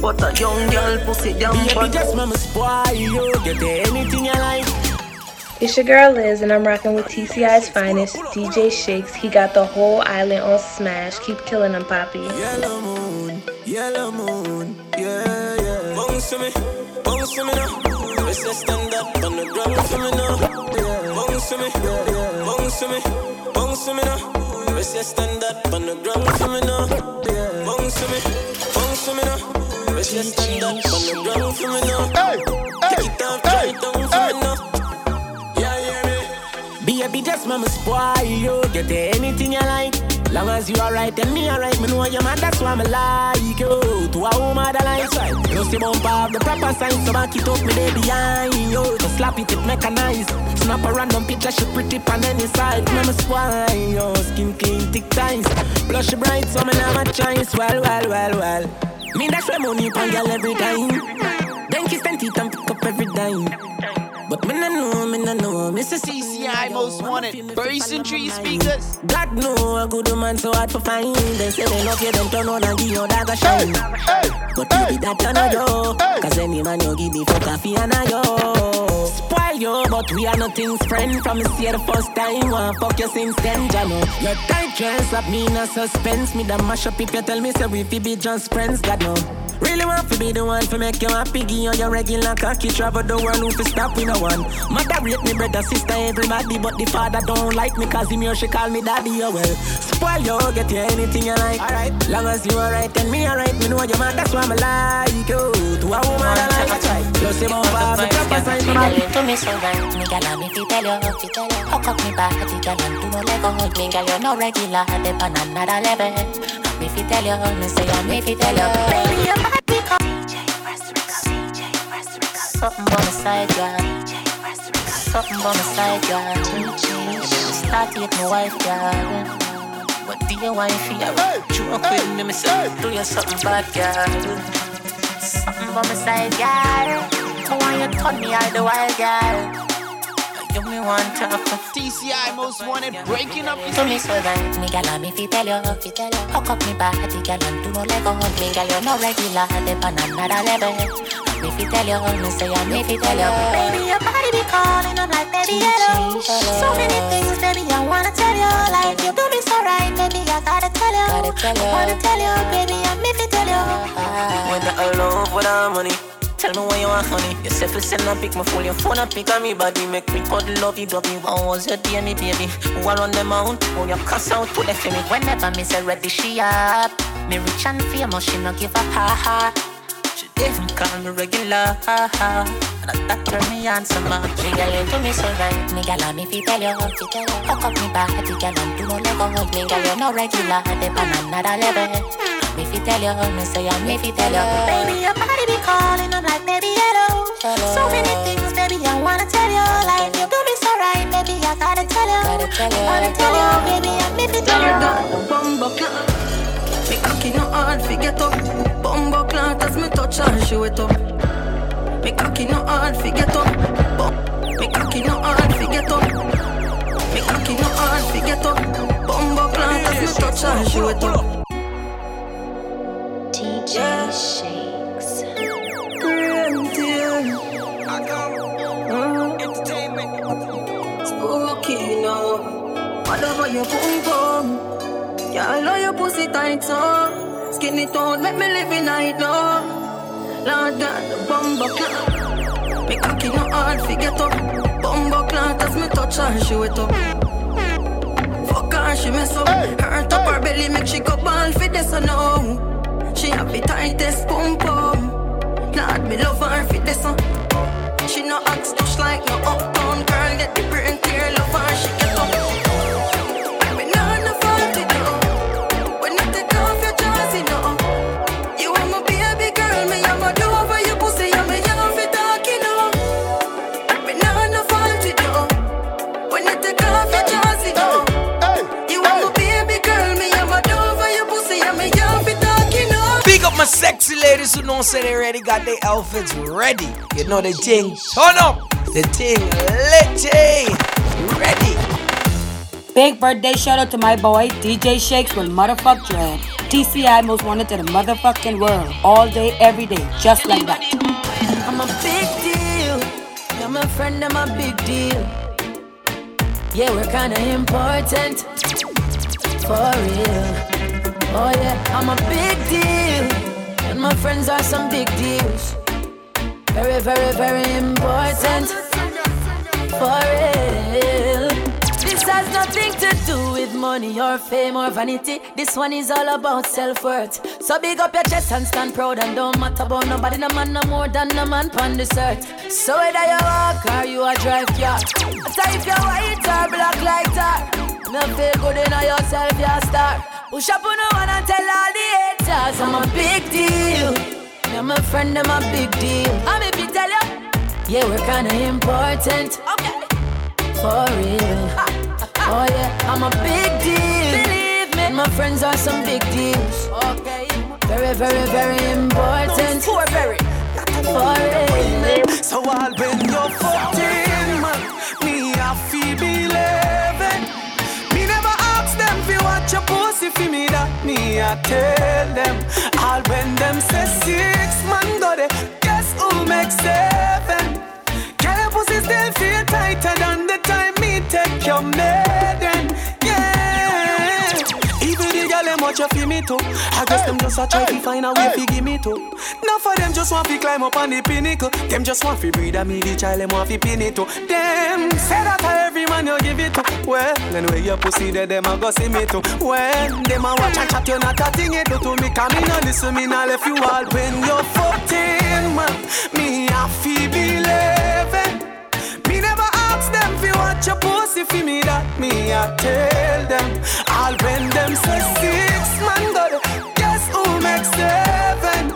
What a young girl pussy damn Baby, fat. just mama spoil you. Get anything you like. It's your girl Liz, and I'm rocking with TCI's finest, DJ Shakes. He got the whole island on smash. Keep killing them, Poppy. Yellow moon, yellow moon, yeah, yeah. Bounce to me, bounce to me now. Let's just stand up on the ground for me now. Yeah. Bounce to me, bounce to me, bounce to me now. Let's just stand up on the ground for me now. Yeah. Bounce to me, bounce to me now. Let's just stand up on the ground for me now. Hey, Take it down, me. Mama spoil you. Get anything you like. Long as you alright and me alright, me know you man, that's why me like you. To a woman that likes right. You see bump up the proper sign, so back it up me day behind you. To slap it, it make a nice. Snap a random picture, she pretty pan any side. Mama spoil you, skin clean, thick ties. Blush bright, so me never choice. Well, well, well, well. Me dash my money pan girl every time. Then kiss and teeth and pick up every dime. But me no know, me no know, Mr. TCI most wanted. Basin tree speakers. God know a good man so hard to find. They say they love you, then turn on and give you a shine. But you be that turn on yo. Cause any man you give me for coffee and a yo. Spoil you, but we are nothing's friend. From see the first time, want fuck you since then, Jano. Your tight dress up me in a suspense. Me that mash up if you tell me say we be just friends, God no. Really want to be the one to make you happy, give you your regular cocky travel the world who fi stop with no one. Mother rate me brother, sister, everybody, but the father don't like me cause him here she call me daddy, oh well. Spoil you, get you anything you like. Alright, long as you alright and me alright, me know your man, that's why I'm like you. To a woman I like, right. Plus you bump up, the proper sign for Girl, me. to me so right, me gal, me fi tell you, fi tell you. Hook up me body, gal, and do no let go. Me gal, you no regular, dep on another level. Me fi tell you, me say I me fi tell you. Baby, your body come. Something by my side, girl. Something by my side, girl. Start with my wife, girl. But do you want to feel drunk with me? Me say, do you something bad, girl? Something by my side, girl. I want you to me all the while, girl. You me want to TCI most wanted. Breaking up To me so right, me gal, me fi tell you, fi tell you. Hook up me body, gal, and do no let go. Me gal, you no regular, dep on another level. Me fi tell you, me say I me fi tell you. Baby, your body be calling, I'm like, baby, hello. So many things, baby, I wanna tell you. Like you do me so right, baby, I gotta tell you. Gotta tell you. Wanna tell you, baby, I me fi tell you. When the love without money. Tell me where you want honey. You say fi send a pic, my phone, your phone a pick on me body. Make me cuddle love you, love you. How was your day, me baby? Who are on the mount? Who you cuss out to the me? Whenever me say ready, she up. Me rich and famous, she no give a ha ha. She even call me regular. And that turn me on so much. Me girl, you do me so right. Me girl, me fi tell you, fi tell you. Hook up me body, girl, and do no let go. Me girl, you no regular, dep on another level. Me fi tell you, me say I me fi tell you. Baby, your body be calling, I'm like, baby, hello. So many things, baby, I wanna tell you. Like you do me so right, baby, I gotta tell you. Gotta tell you. Wanna tell you, baby, I me fi tell you. Bumbo clock. Me cocky no hard fi get up. Bumbo clock as me touch her, she wet up. Me cocky no hard fi get up. Bum- Me cocky no hard fi get up. Me cocky no hard fi get up. Bumbo clock as me touch her, she wet up. DJ Shakes. Spooky now. Whatever you boom boom. Yeah, I love your pussy tight so. Skinny tone, make me live in night now. Lord God, the bumbo clock. Me cocky no hard fi get up. Bumbo clock as me touch her, she wet up. Fuck her, she mess up. Hurt up her belly, make she go ball fi this or no. She have the tightest pum pum. Lord, me love her fi this one. She no act touch like no uptown girl. Get the brain tear, love her, she sexy ladies who don't say they ready, got their outfits ready. You know the thing turn up, the thing litty, ready. Big birthday shout out to my boy DJ Shakes with Motherfuck Dread. TCI most wanted to the motherfucking world. All day, every day, just like that. I'm a big deal. You're my friend, I'm a big deal. Yeah, we're kinda important. For real. Oh yeah, I'm a big deal. My friends are some big deals. Very, very, very important. For real. Has nothing to do with money or fame or vanity. This one is all about self-worth. So big up your chest and stand proud and don't matter about nobody. No man no more than no man on this earth. So whether you walk or you a drive car, so if you're white or black like that, no feel good in yourself, you star. Push up on the one and tell all the haters I'm a big deal. Yeah, my friend, I'm a big deal. I'm tell you, yeah, we're kinda important. Okay. For real. Oh yeah, I'm a big deal. Believe me, my friends are some big deals. Okay. Very, very, very important. For very. For oh, real. So I'll when you're 14, man, me I feel be 11. Me never ask them if you watch your pussy for me that me I tell them. All when them say six, man go there. Guess who makes seven? Girl, your pussy still feel tighter than the time me take your maiden. You feel me too. I guess them just a try to find a way to give me too. Not for them just want to climb up on the pinnacle. Them just want to breed a me the child them want to pin it to. Them say that to every man you give it to. Well, anyway your pussy there them a go see me too. Well, them a watch and chat you not a thing you do to me. Come me no listen me now left you all when you're 14 man. Me a feel be them watch your pussy fi me that me I tell them. All when them say six man go guess who makes seven?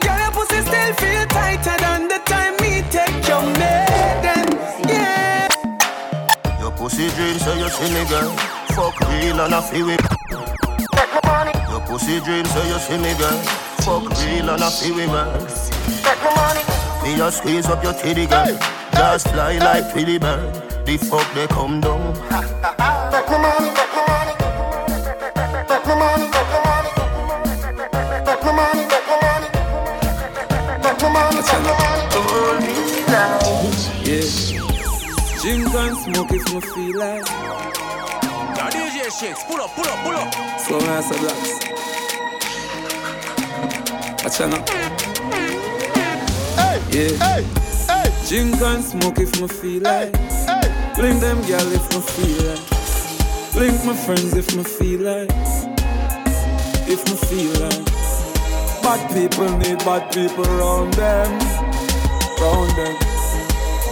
Girl your pussy still feel tighter than the time me take your maiden. Yeah. Your pussy dream, so you see me girl. Fuck real and I feel it. Your pussy dream, so you see me girl. Fuck real and I feel it, man. Take my money. Me just squeeze up your titty, girl. Just fly like Philly bird. The fuck they come down. Bet me money, bet me money. Bet me money, bet me money. Bet me money, bet me money. Bet me money, bet me money. Hold me Yeah. Drink and smoke if me feel like. Now DJ Shakes, pull up, pull up, pull up. Slow ass a blacks. Watch out now. Yeah. Drink and smoke if me feel like. Blink them girl if me feel like. Blink my friends if me feel like. If me feel like. Bad people need bad people around them. Round them.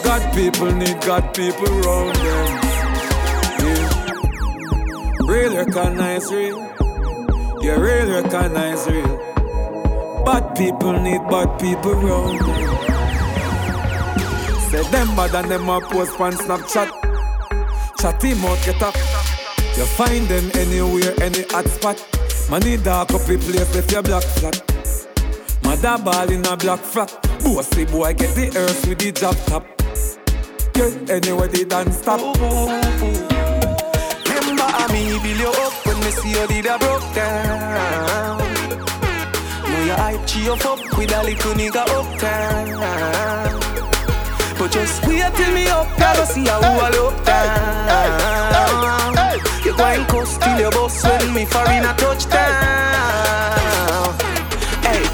God people need God people around them. Yeah. Real recognize real. Yeah, real recognize real. Bad people need bad people around them. Say them bad and them a post on Snapchat. Chat him out, get up. You find them anywhere, any hot spot. Money dark up the place if you black flat. Mother ball in a black flat. Bossy boy get the earth with the job top. Yeah, anywhere they dance stop. Remember I me build you up when me see you did a broke down. Know you hype cheer up with a little nigga uptown. But just wait till me up, gotta see how I look down. You going coast till your boss when me for in a touchdown. Hey,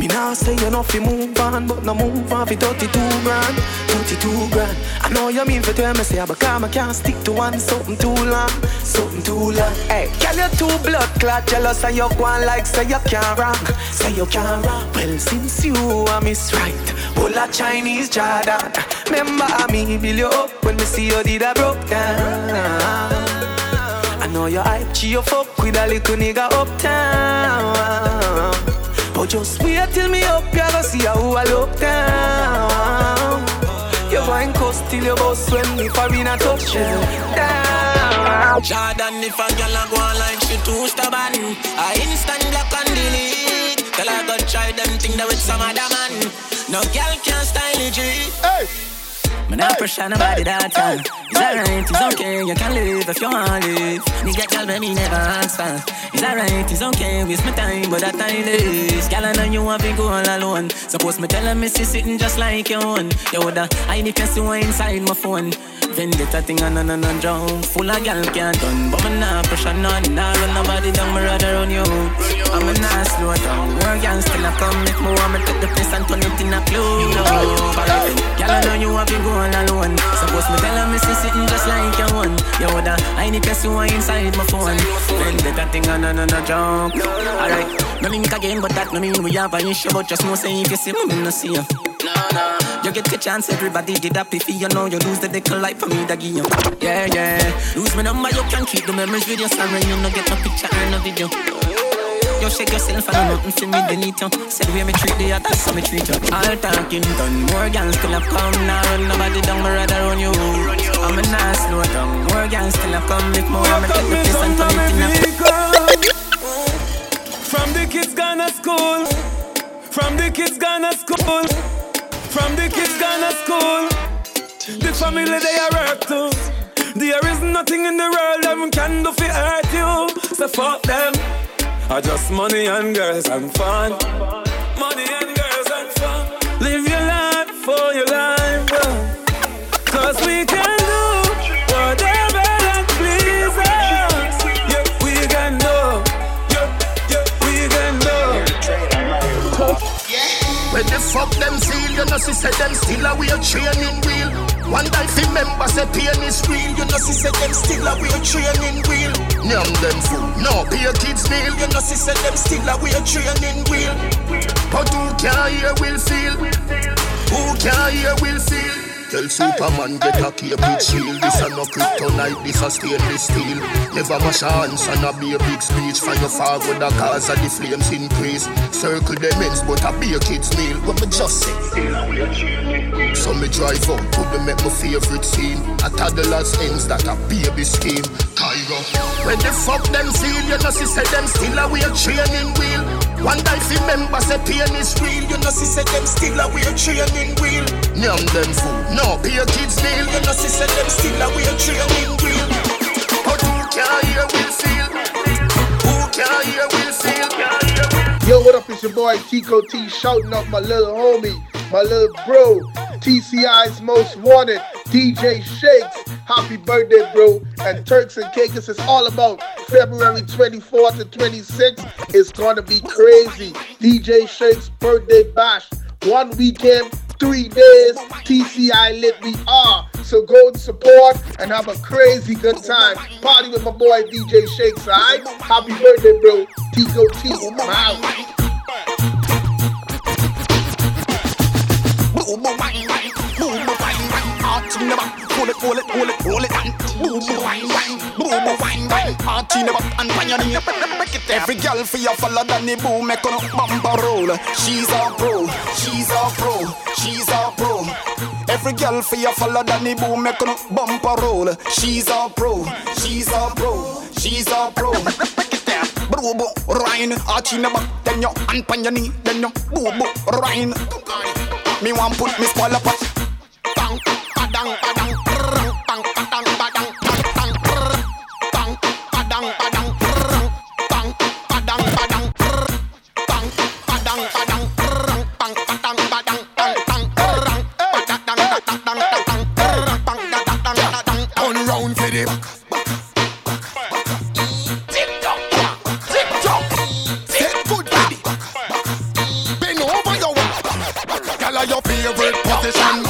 me now say you know fi move on, but no move on fi 32 grand, 32 grand. I know you mean for tell me say, but come I can't stick to one something too long, something too long. Hey, girl you too blood clot, jealous and you go on like say you can't rock, say you can't rock. Well since you are miss right, pull a Chinese Jordan. Remember I me build you up when me see you did a broke down. I know you hype, you fuck with a little nigga uptown. But just wait till me up, you gonna see how I look down. You going coast till your boss when me for in a touchdown. Down. Jordan, if a girl a go on like she too stubborn, I instant block and delete. Tell her go try them thing that with some other man. No girl can style it, G. Hey. Man, I pressure nobody that time. It's alright, it's okay, you can live if you want to live. Nigga, girl, baby, never ask for. It's alright, it's okay, waste my time, but that time is. Girl, I know you want to go all alone. Suppose me tell her, me see sitting just like your own. You woulda hide the person who inside my phone. Vendetta thing and on and on drown. Full of gal can't done, but me nah pressure none. Nah run nobody down, me rather run you. I'm a nah slow down. More gal still a come, make me want me take the place and turn it in a club. Girl, I know you have been going alone. Suppose me tell her me see sitting just like your one. You woulda I need person who inside my phone. Vendetta thing and on and on drown. Alright, no link again, but that no mean we have an issue. But just know say if you see me, me no see you. No, no. You get the chance, everybody did that if you know you lose the deckel life for me that give you. Yeah, yeah. Lose my number, you can keep the memories with your sorry. You no get no picture or no video. You shake yourself and nothing for me beneath you. Said way me treat the others, so me treat you. All talking done, more gangs still have come now. Run nobody down, me rather run you. I'm a nice slow down. More gangs still have come, if more I'm take the place and it in a From the kids gone to school. From the kids gone to school. From the kids gone to school. The family they are hurt too. There is nothing in the world them can do for hurt you. So fuck them. I just money and girls and fun. Money and girls and fun. Live your life for your life, bro. Cause we can When the fuck them feel, you know, she said them still a way training wheel. One day fi members say pain is real, you know, she said them still a way training wheel. Nyam them fool, no pay kids meal, you know, she said them still a way training wheel. But who can hear will feel? Who can hear will feel? Tell Superman get a cape with shield This a no kryptonite, this a stainless steel. Never mash hands and a be a big speech. Your father the cause of the flames increase. Circle them ends but a be a kid's meal What me just say? So me drive up to the make my favorite scene. A toddler's ends that a baby scheme. Cairo When the fuck them feel You know she said them still a way training wheel One day fi member say pain is real You know she said them still a way training wheel Nyam them fool, no, pay kids meal. You know, she said them still a way training wheel. But who can hear will feel? Who can hear will feel? Yo, what up? It's your boy Tico T shouting out my little homie, my little bro, TCI's most wanted, DJ Shakes. Happy birthday, bro. And Turks and Caicos is all about February 24th and 26th. It's gonna be crazy. DJ Shakes birthday bash. One weekend, three days, TCI lit we are. So go and support and have a crazy good time. Party with my boy DJ Shakes, alright? Happy birthday, bro. Tico T, I'm out. Boom, boom, bang, bang, boom, boom, bang, bang, heart in the back, hold it, hold it, hold it, hold it, and boom, boom, bang, bang, boom, boom, bang, bang, heart in the back, and bang your knee, break it. Every girl for your follow Danny Boom, make on bumper roll. She's a pro, she's a pro, she's a pro. Every girl for your follow Danny Boom, make on bumper roll. She's a pro, she's a pro, she's a pro. Boo, rhine, arch in the back, then you hand pan your knee, then you boo, rhine. Me want put me small up. Bang, badang, badang, bang, badang, badang, bang, badang, badang, bang, badang, badang, bang, badang, badang, bang, badang, badang. Turn round for the back. Favorite position.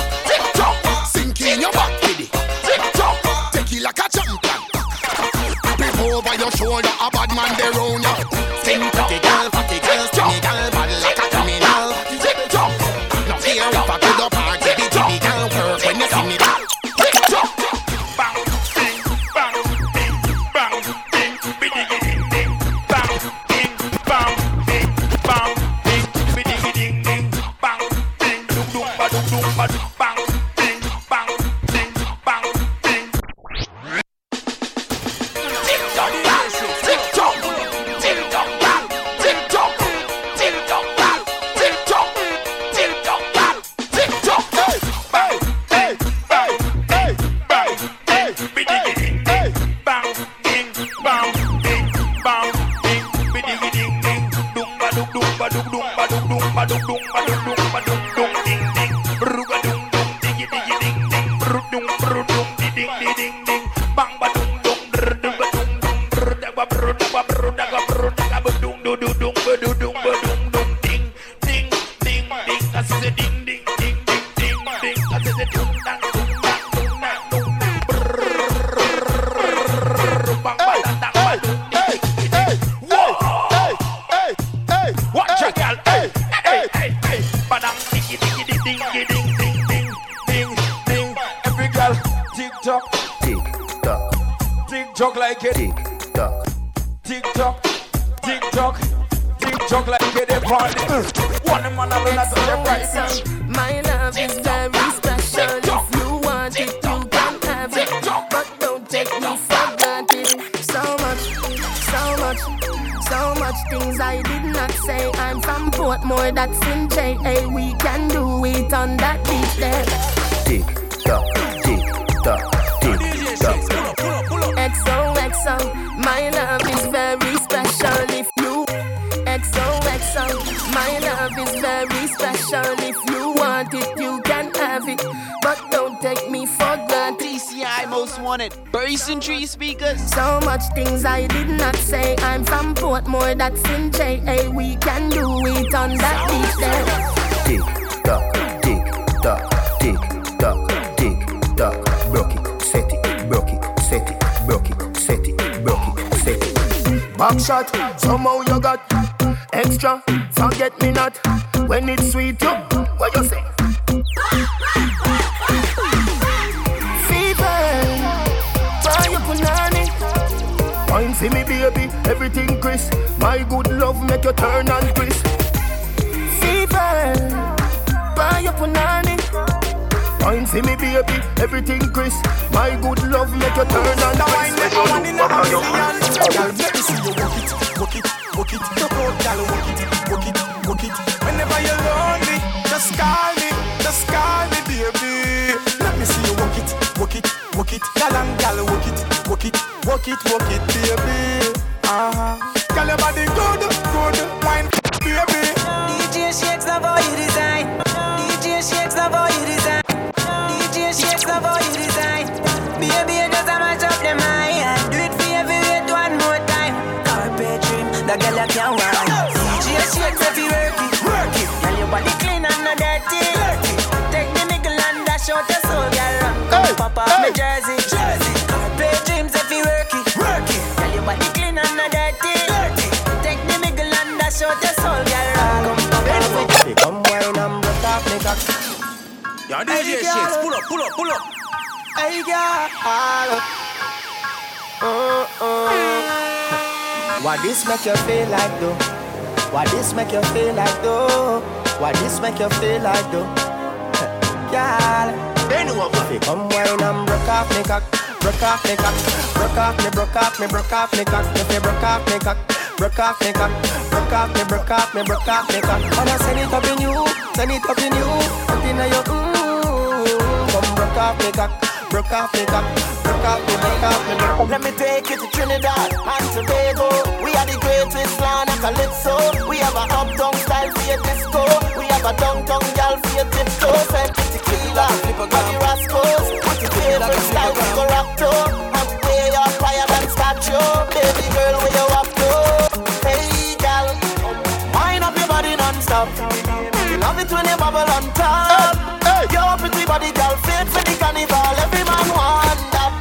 it when you bubble on top. Hey, hey. Your pretty body, girl, fit for the carnival. Every man want that.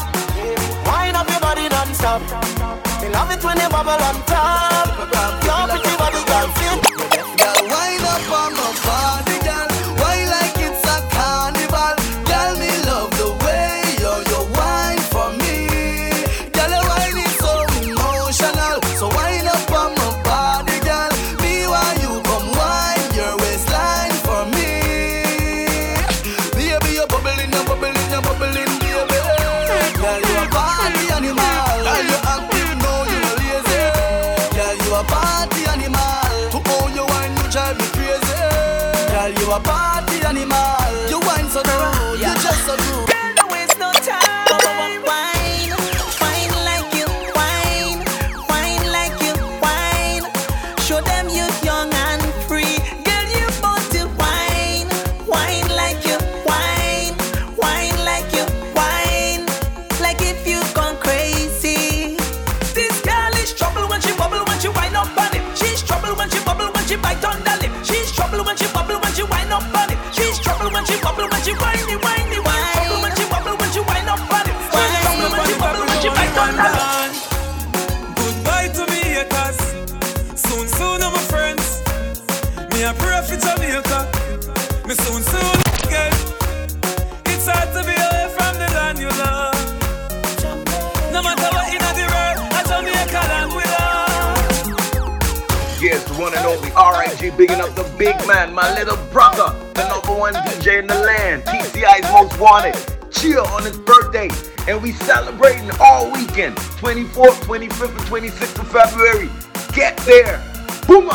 Wind up your body non-stop. They love it when you bubble on top. Big man, my little brother, the number one DJ in the land, TCI's most wanted. Chill on his birthday, and we celebrating all weekend, 24th, 25th, and 26th of February. Get there, boom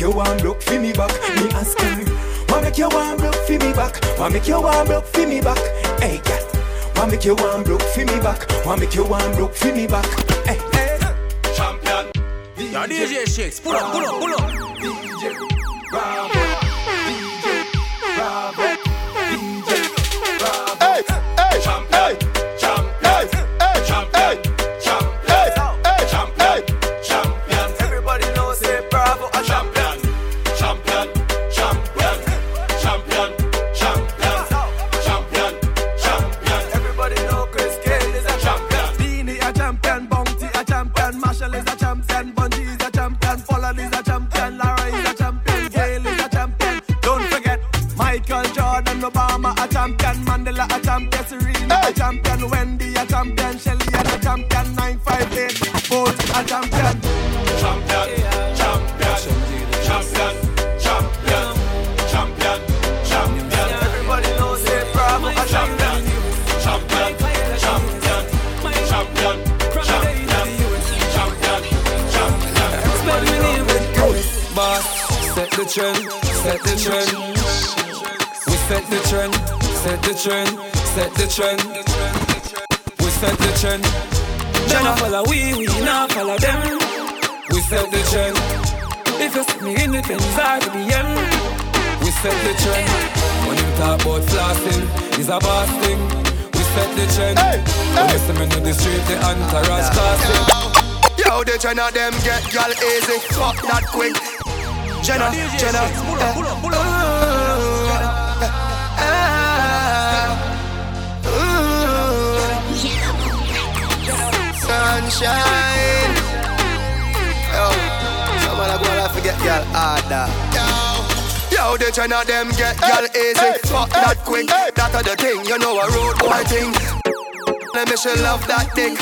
make you want block for me back? Me ask her. Why make you want block for me back? Why make you want block for me back? Hey, cat. Why make you want block for me back? Why make you want block for me back? Hey, hey. Champion. Yo, DJ Shakes, pull up, pull up, pull up. About flossing, it's a boss thing. We set the trend. When you see me in the street, the entourage classing. Yo, the Jenna them get y'all easy, fuck that quick. Jenna, Jenna, eh, Sunshine. Yo, someone I gonna forget y'all harder. Yo, the Jenna them get y'all easy, fuck that quick. That are the thing, you know a road boy thing. Let me show love that dick.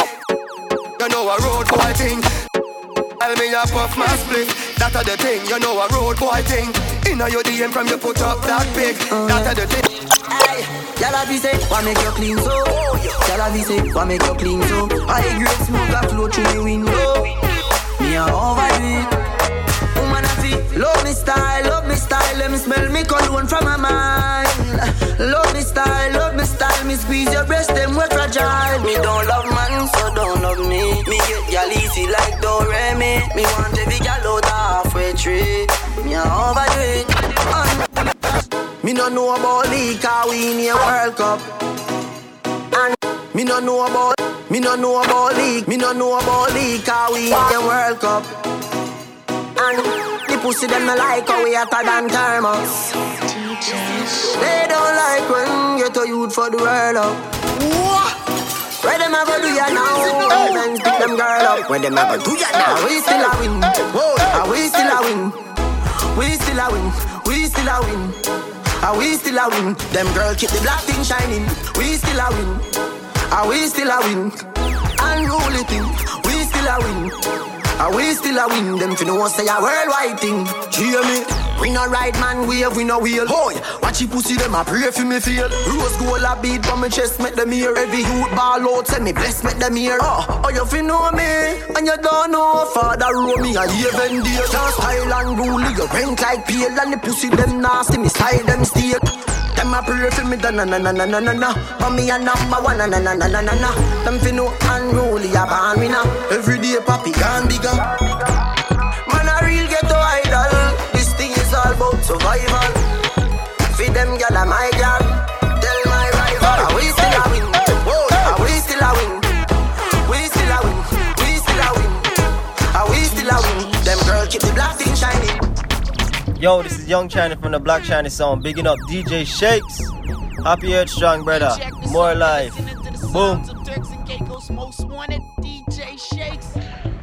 You know a road boy thing. Tell me you puff my split. That are the thing, you know a road boy thing. Inna your DM from you put up that big. That are the thing. Hey, y'all have say, why make you clean so? Y'all have say, why make you clean so? I grade smoke that flow through the window. Me a overdo it. Woman I feel, love me style, love me style. Let me smell me cologne from my mind. Love me style, love me style. Me squeeze your breast, them we fragile. Me don't love man, so don't love me. Me get y'all easy like Doremi. Me want every gal out halfway tree. Me a overdo it. Me no know about league, cause we in a World Cup. And me no know about, me no know about league, me no know about league, cause we in a World Cup. And the pussy them like how we hotter than thermos. They don't like when you to youth for the world up. Where them ever do ya now? Men pick them girl up. When them ever do ya now? We still a win. Whoa, are we still a win? we still a win, we still a win. Are we still a win? Them girl keep the black thing shining. We still a win. Are we still a win? Unruly thing. We still a win. Are we still a win? Them you know say a worldwide thing. Hear me? We no ride man wave, we no wheel. Boy, watch you pussy them a pray for me feel. Rose gold a beat from my chest, make them hear. Every youth ball out, say me bless, make them hear. Oh, oh you fi know me, and you don't know Father row me a even dear. Just style and rule, you rank like pale, and the pussy them nasty, me side them steel. Them a pray for me, da na na na na na na na. But me a number one, na na na na na na na. Them fi know unruly a born winner. Every day papi gone bigger. Survival. Feed them gyal a my gyal. Tell my rival, are we still a win? Are we still a win? We still a win. We still a win. Are we still a win? Them girl keep the black thing shining. Yo, this is Young China from the Black Chiney song. Bigging up DJ Shakes. Happy Earth Strong, brother. More life. Boom.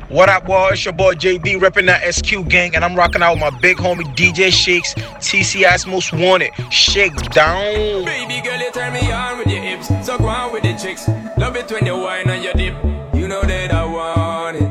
What up, boy? It's your boy JB repping that SQ gang, and I'm rocking out with my big homie DJ Shakes, TCI's most wanted. Shake down. Baby girl, you turn me on with your hips. So go on with the chicks. Love it when you whine on your dip. You know that I want it.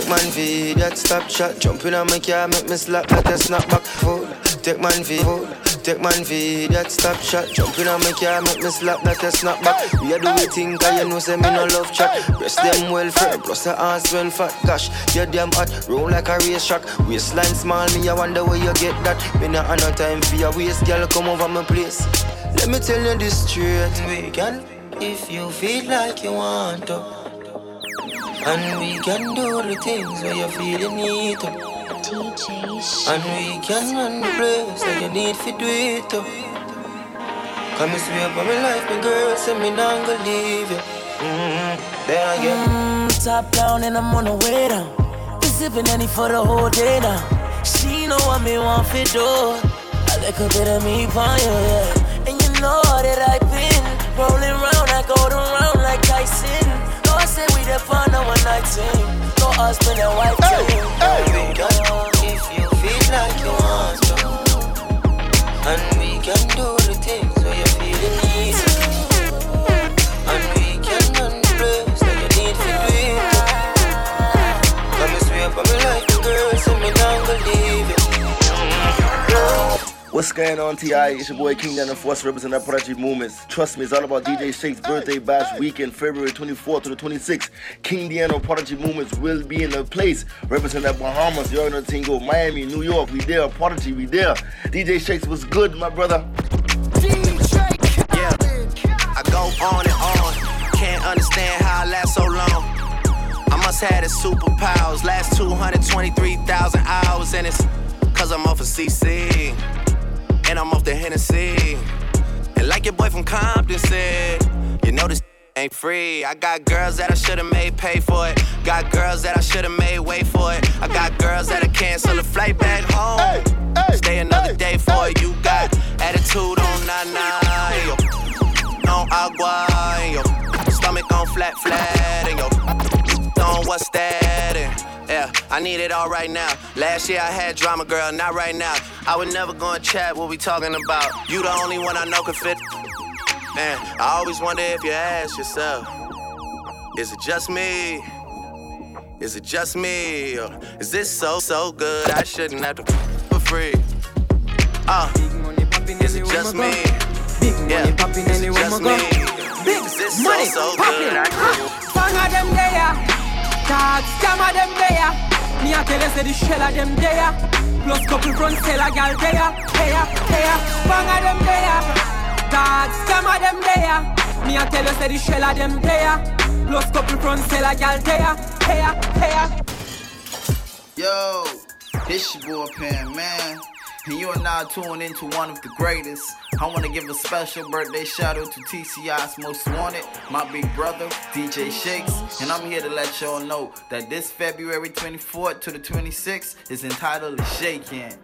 Take man for that stop shot. Jumping on my car, make me slap like a snapback food. Take man for food, take man for that stop shot. Jumping on my car, make me slap like a snapback. We are do we think, cause you know say me no love chat. Breast them well firm, plus the ass well fat. Gosh, you damn hot, roll like a race track. Waistline small, me I wonder where you get that. Me not have no time for your waist, girl, come over my place. Let me tell you this straight, we can. If you feel like you want to. And we can do the things where you feel you need to. And we can run the place that you need to do it to. Come and swear for my life, my girl, say me not gonna leave you. Mm-hmm. There again. Mm, top down and I'm on the way down. Been sipping any for the whole day now. She know what me want for do. A bit of me on you, yeah. And you know that I've been rolling round, I go around like Tyson. Say we the fun of one night team. No husband and wife team. We can, if you feel like you want What's going on, TI? It's your boy King Dan and Force representing Prodigy Movements. Trust me, it's all about DJ Shake's birthday bash weekend, February 24th to the 26th. King Deano Prodigy Movements will be in the place. Representing the Bahamas, you already know the team. Miami, New York, we there. Prodigy, we there. DJ Shakes was good, my brother. Yeah, I go on and on. Can't understand how I last so long. I must have the superpowers. Last 223,000 hours, and it's cause I'm off of CC. And I'm off the Hennessy. And like your boy from Compton said, you know this ain't free. I got girls that I should've made pay for it. Got girls that I should've made wait for it. I got girls that I cancel a flight back home. Stay another day for it. You got attitude on nana, yo. On agua, yo. Stomach on flat, flat, and yo. On what's that? And yeah, I need it all right now. Last year I had drama, girl, not right now. I would never go and chat what we talking about. You the only one I know can fit. Man, I always wonder if you ask yourself, is it just me? Is it just me? Or is this so, so good I shouldn't have to for free? Uh, is it just me? Yeah, is it just me? Is this so, so good I Bang of them there, scam of them there. Me a tell you say the shell of them there. Plus couple front seller gal there, there, there. Ah, ah, bang of them there, scam of them there. Me a tell you say the shell of them there. Plus couple front seller gal there, there, there. Ah, Yo, it's your boy Pan Man, and you are now tuned into one of the greatest. I want to give a special birthday shout out to TCI's Most Wanted, my big brother, DJ Shakes, and I'm here to let y'all know that this February 24th to the 26th is entitled Shaking.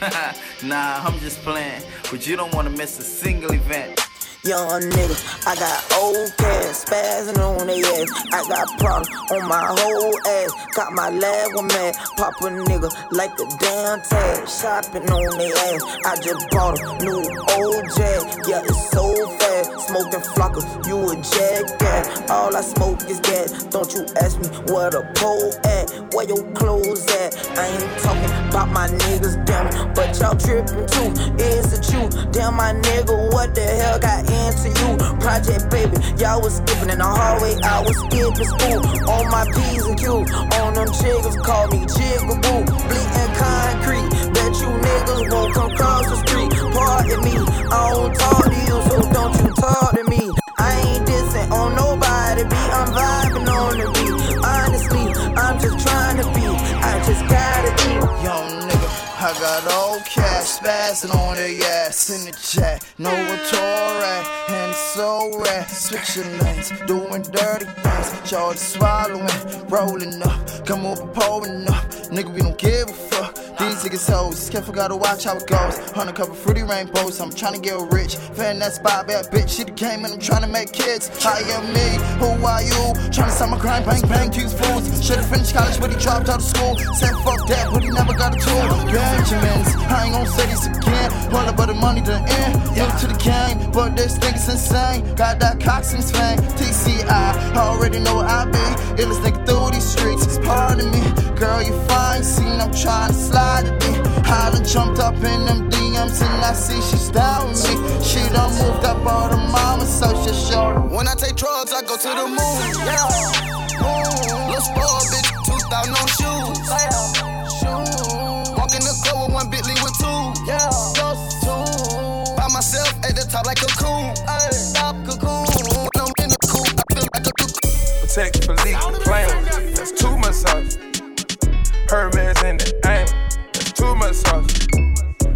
nah, I'm just playing, but you don't want to miss a single event. Young nigga, I got old cash, spazzing on they ass. I got problems on my whole ass. Got my lab one man, pop a nigga like a damn tag. Shopping on they ass. I just bought a new old jag. Yeah, it's so fast. Smoking flocker, you a jackass. All I smoke is gas. Don't you ask me where the pole at, where your clothes at. I ain't talking about my niggas, damn but y'all tripping too. Is it true? Damn, my nigga, what the hell got into you? Project baby, y'all was skipping in the hallway, I was skipping school. On my P's and Q's, on them chiggers, call me Jigaboo. Bleeding concrete, bet you niggas won't come cross the street. Pardon me, I don't talk to you, so don't you talk to me. Spazzing on the ass in the chat. No retort, and so rare. Switching lanes, doing dirty things. Just swallowing, rolling up, come over, pouring up. Nigga, we don't give a fuck. These niggas hoes, careful, gotta watch how it goes. Undercover fruity rainbows, I'm tryna get rich. Fan that spot, bad bitch, she the game and I'm tryna make kids. I am me, who are you? Tryna sell my grind, bang, bang, use fools. Should've finished college, but he dropped out of school. Said fuck that, but he never got a tool. Benjamins, I ain't gon' say this again. All about the money to end. New to the game, but this nigga's insane. Got that since fame. TCI, I already know what I be. Illest nigga through these streets. Pardon me, girl, you fine. Seen I'm trying to slide it in. I done jumped up in them DMs and I see she's down with me. She done moved up all the mama, so she short. When I take drugs, I go to the moon. Yeah. Ooh, Little spoiled bitch, top like a coon. Ay, stop cocoon. I'm in the coop, I feel like a cocoon. Protect police, playing. That's too much sauce. Hermes in the aim. That's too much sauce.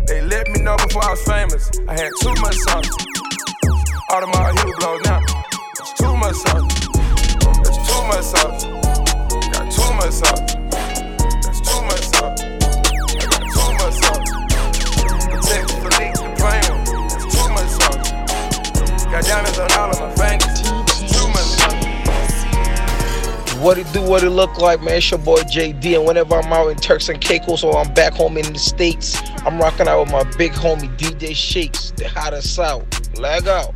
They let me know before I was famous. I had too much sauce. All of my heel blows now. That's too much sauce. What it do, what it look like, man? It's your boy JD, and whenever I'm out in Turks and Caicos or I'm back home in the States, I'm rocking out with my big homie DJ Shakes, the hottest out. Leg out.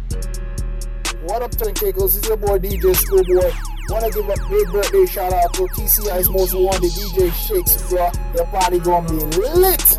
What up, Turks and Caicos? It's your boy DJ Schoolboy. Wanna give a big birthday shout out to TCI's most wanted DJ Shakes, bro. Your party gonna be lit.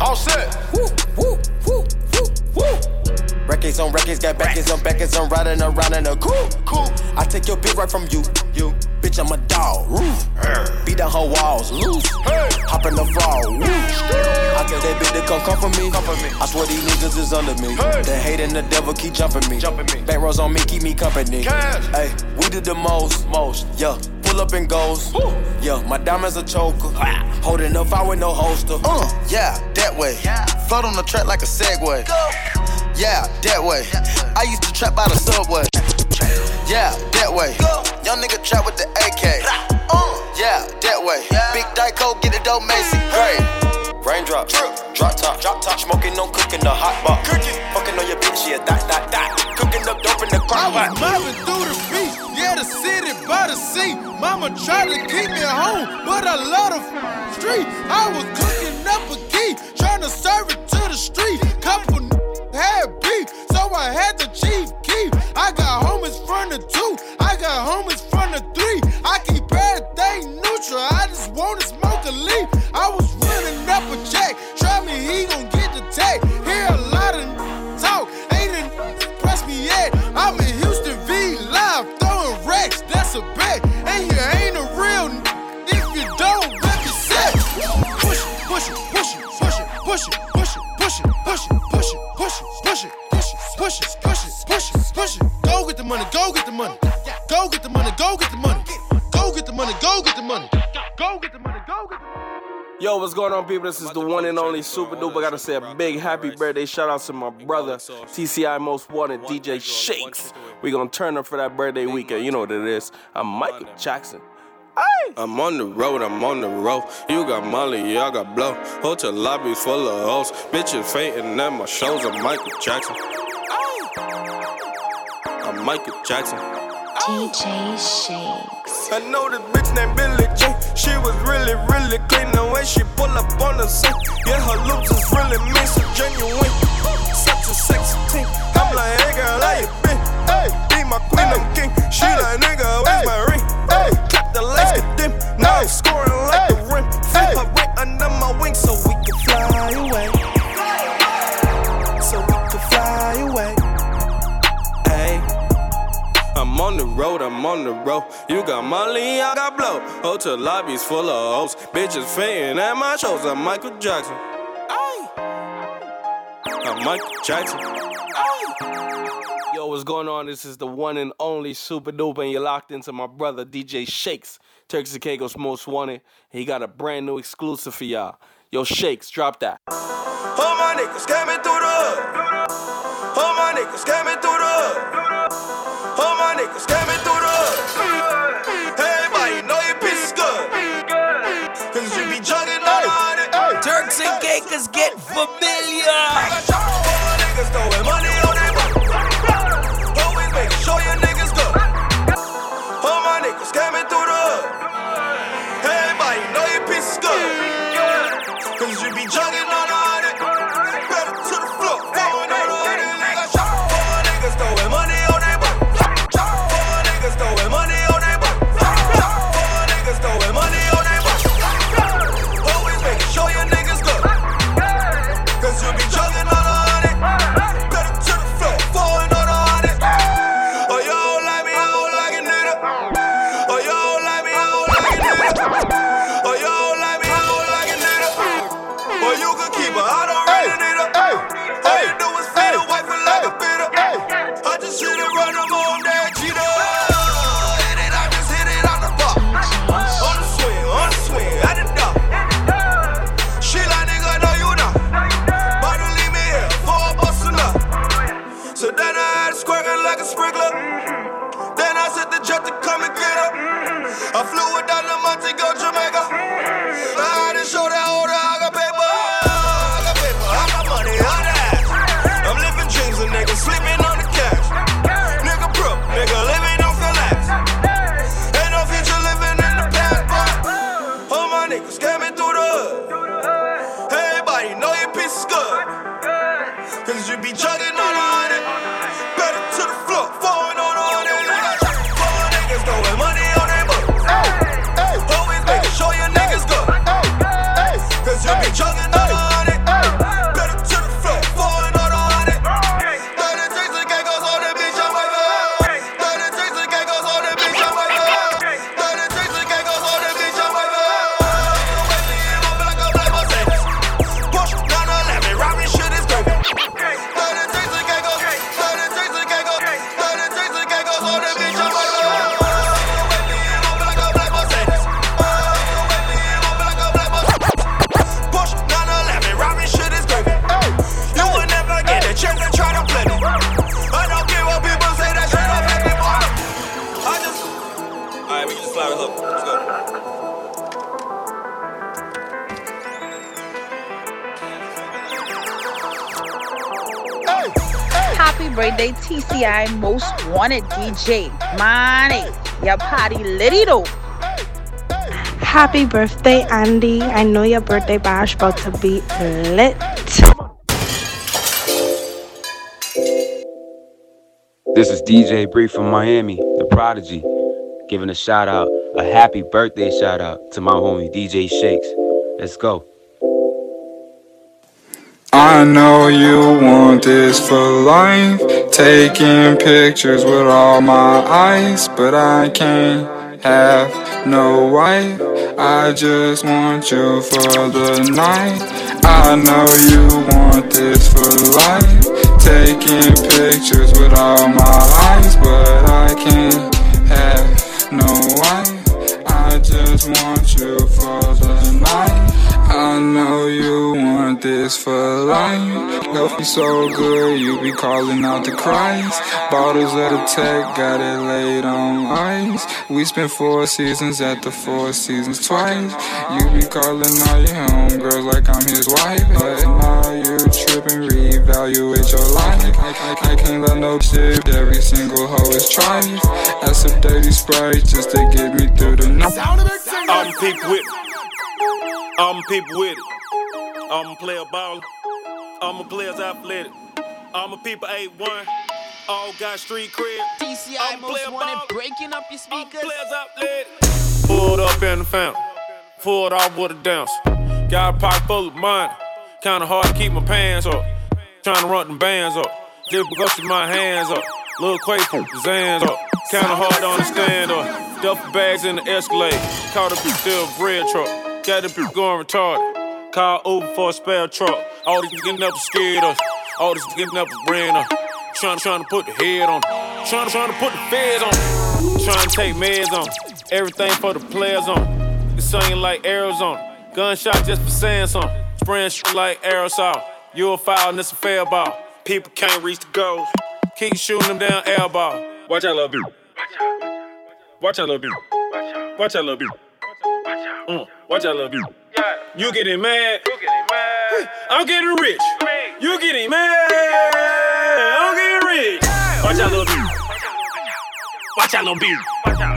All set. Woo, woo, woo, woo, woo. Records on records, got backers on backers, I'm riding around in a cool, cool. I take your bitch right from you, you. Bitch, I'm a dog, roof. Beat down her walls, loose. Hop in the frog, woo. I tell that bitch to come come for me. Come for me. I swear these niggas is under me. The hate and the devil keep jumping me. Jumping me. Back rows on me, keep me company. Hey, we did the most, most, yeah. Pull up and goes. Yeah, my diamonds a choker. Holding up, I with no holster. Uh, yeah, that way. Float on the track like a Segway. Yeah, that way. I used to trap by the subway. Yeah, that way. Go. Young nigga trap with the AK. Uh, Yeah, that way. Big Dyko, get the dope Macy. Great. Raindrops, drop top, drop top, smoking, no cooking, the hot box. Cooking, fucking on your bitch, yeah, that, that, that. Cooking up dope in the crock I pot. was through the beach, yeah, the city by the sea. Mama tried to keep me home, but I love the street. I was cooking up a key, trying to serve it to the street. Couple n- had beef, so I had the chief keep. I got homies from the two, I got homies from the three. I keep everything neutral, I just wanna smoke a leaf. I was running up a check, push it, push it, push it, push it, push it, push it, push it, push it, push it, push it, push it, push it. Go get the money, go get the money. Go get the money, go get the money. Go get the money, go get the money. Go get the money, go get the money. Yo, what's going on, people? This is the one and only Supa Dups. Gotta say a big happy birthday shout out to my brother, TCI Most Wanted, DJ Shakes. We gonna turn up for that birthday weekend. You know what it is. I'm Michael Jackson. I'm on the road, I'm on the road. You got Molly, yeah, I got blow. Hotel lobbies full of hoes. Bitches fainting at my shows. I'm Michael Jackson. I'm Michael Jackson. DJ Shakes. I know this bitch named Billie Jean. She was really, really clean the way she pull up on the scene. Yeah, her loops is really mean, so genuine. Such a sexy team. I'm like, hey girl, how you been? Hey, be my queen, I'm king. She like, nigga, where's my ring? Hey, the lights, get them Now I'm scoring like a rim. Flip her right under my wing so we can fly away. So we can fly away. Hey. I'm on the road, I'm on the road. You got money, I got blow. Hotel lobbies full of hoes. Bitches fainting at my shows. I'm Michael Jackson. I'm Michael Jackson. Yo, what's going on? This is the one and only Supa Dups, and you're locked into my brother DJ Shakes, Turks and Caicos Most Wanted. He got a brand new exclusive for y'all. Yo, Shakes, drop that. All my niggas coming through the hood. All my niggas coming through the hood. All my niggas coming through the hood. Everybody know your piece is good. Cause you be jugging on it. Turks and Caicos get familiar. DJ. Money. Your party litty though. Happy birthday, Andy. I know your birthday bash about to be lit. This is DJ Bree from Miami, the prodigy, giving a shout out, a happy birthday shout out to my homie DJ Shakes. Let's go. I know you want this for life. Taking pictures with all my eyes, but I can't have no wife. I just want you for the night. I know you want this for life. Taking pictures with all my eyes, but I can't have no wife. I just want for life. Love me so good, you be calling out the cries. Bottles of the tech, got it laid on ice. We spent four seasons at the Four Seasons twice. You be calling all your homegirls like I'm his wife. But now you tripping, reevaluate your life. I, can't let no shit, every single hoe is trying. That's a dirty sprite just to get me through the night. I'm people with it. I'm people with it. I'm a player baller. I'm a player's athletic. I'm a people 8-1. All got street cred. TCI most wanted breaking up your speakers. Pulled up in the fountain. Pulled off with a dance. Got a pocket full of money. Kinda hard to keep my pants up. Trying to run them bands up. Just because my hands up. Little Quay from Zans up. Kinda hard to understand up. Duffel bags in the Escalade. Caught a bitch still bread truck. Got a bitch going retarded. For a spare truck. All these getting up scared us. All these getting up brand up. Trying, trying to put the head on. Trying, trying to put the feds on. Trying to take meds on. Everything for the players on. It's singing like Arizona. Gunshot just for saying something. Spraying shit like aerosol. You a foul and it's a fair ball. People can't reach the goals. Keep shooting them down air ball. Watch out, little beauty. Watch out, little beauty. Watch out, little beauty. Mm, watch out, little beauty. You getting mad? I'm getting rich. You getting mad? I'm getting rich. Watch out, little beauty. Watch out, little beauty.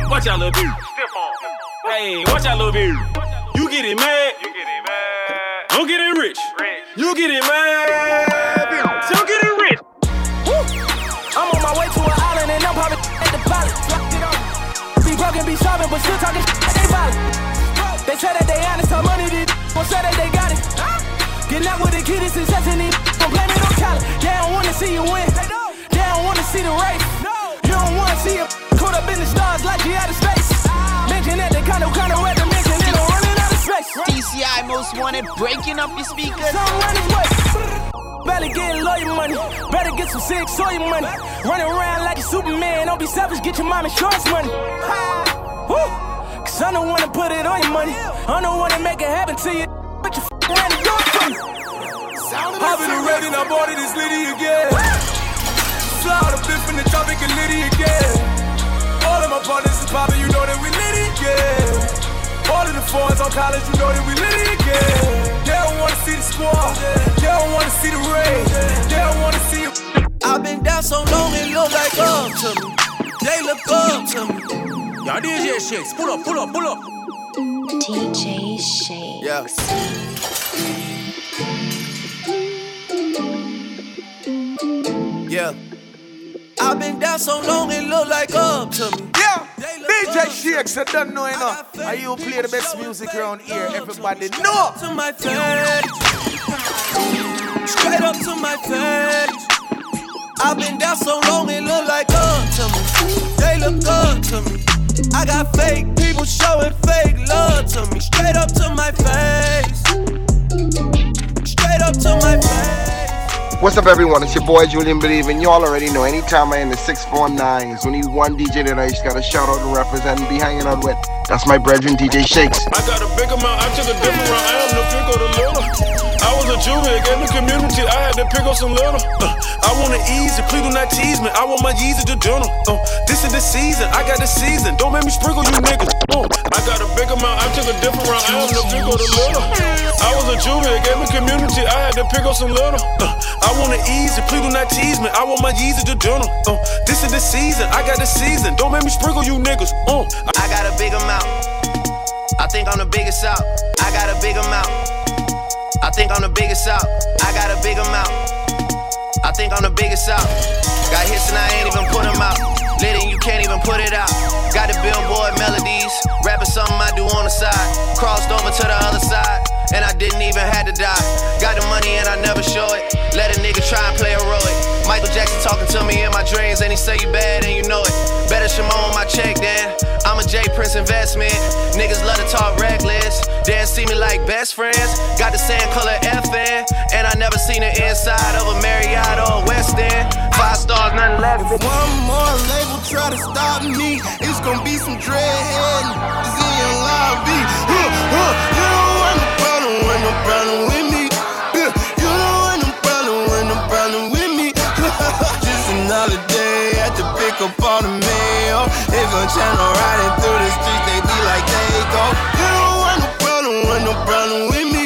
Watch out, little beauty. Hey, watch out, little beauty. You getting mad? I'm getting rich. You getting mad? So I'm getting rich. I'm on my way to an island and I'm popping at the pilot. Locked it on. Be broken, be solving, but still talking shit. They violent. They say that they honest, how money did. Gon' say that they got it. Getting out with the kid is success and they gon' blame it on talent. They don't wanna see you win. They don't wanna see the race. No. You don't wanna see it caught up in the stars like you out of space. Mention that they kinda kinda wet the mention they don't running out of space. TCI most wanted breaking up your speakers. Some run his way. Better get lawyer money. Better get some sick soy money. Running around like a Superman. Don't be selfish. Get your mom insurance money. Woo. Cause I don't wanna put it on your money. I don't wanna make it happen to you. But you f***ing hand it yours to me. I've been ready, I bought it, it's Liddy again. Fly out a biff in the tropic and Liddy again. All of my partners is poppin', you know that we Liddy again. All of the fours on college, you know that we Liddy again. They don't wanna see the squad, they don't wanna see the rain, they don't wanna see you. I've been down so long, it look like up to me. They look up to me. Y'all DJ shakes, pull up, pull up, pull up. DJ Shakes. Yeah. Yeah. I've been down so long, it look like up to me. Yeah. DJ Shakes, I don't know enough. Are you play the best music around here? Everybody know. To my face. Straight up to my face. I've been down so long, it look like up to me. They look up to me. I got fake people showing fake love to me. Straight up to my face. Straight up to my face. What's up, everyone? It's your boy Julian Believing. You all already know. Anytime I in the 649s, we need one DJ that I just got to shout out and represent and be hanging out with. That's my brethren, DJ Shakes. I got a big amount, I took a different route. I am the pick of the little. I was a juvie in the community, I had to pick up some little. Uh, I want it easy, please do not tease me. I want my Yeezy to journal. Uh, this is the season, I got the season. Don't make me sprinkle you niggas. Uh, I got a big amount, I took a different route. I am the big or the little. I was a it gave me community. I had to pick up some little. Uh, I want it easy, please do not tease me. I want my Yeezy to dinner. Uh, this is the season, I got the season. Don't make me sprinkle you niggas. Uh, I got a big amount. I think I'm the biggest out. I got a big amount. I think I'm the biggest out. I got a big amount. I think I'm the biggest out. Got hits and I ain't even put them out. Lit and you can't even put it out. Got the billboard melodies. Rapping something I do on the side. Crossed over to the other side. And I didn't even have to die. Got the money and I never show it. Let a nigga try and play role. Michael Jackson talking to me in my dreams. And he say you bad and you know it. Better Shimon my check then. I'm a J Prince investment. Niggas love to talk reckless. They see me like best friends. Got the same color FN. And I never seen the inside of a Marriott or a West End. Five stars, nothing less. One more label try to stop me, it's gonna be some dreadhead in lobby. Huh, huh, you don't want no problem, want no problem with me. Just another day at the pick up all the mail. If a channel riding through the streets, they be like they go. You don't want no problem, want no problem with me.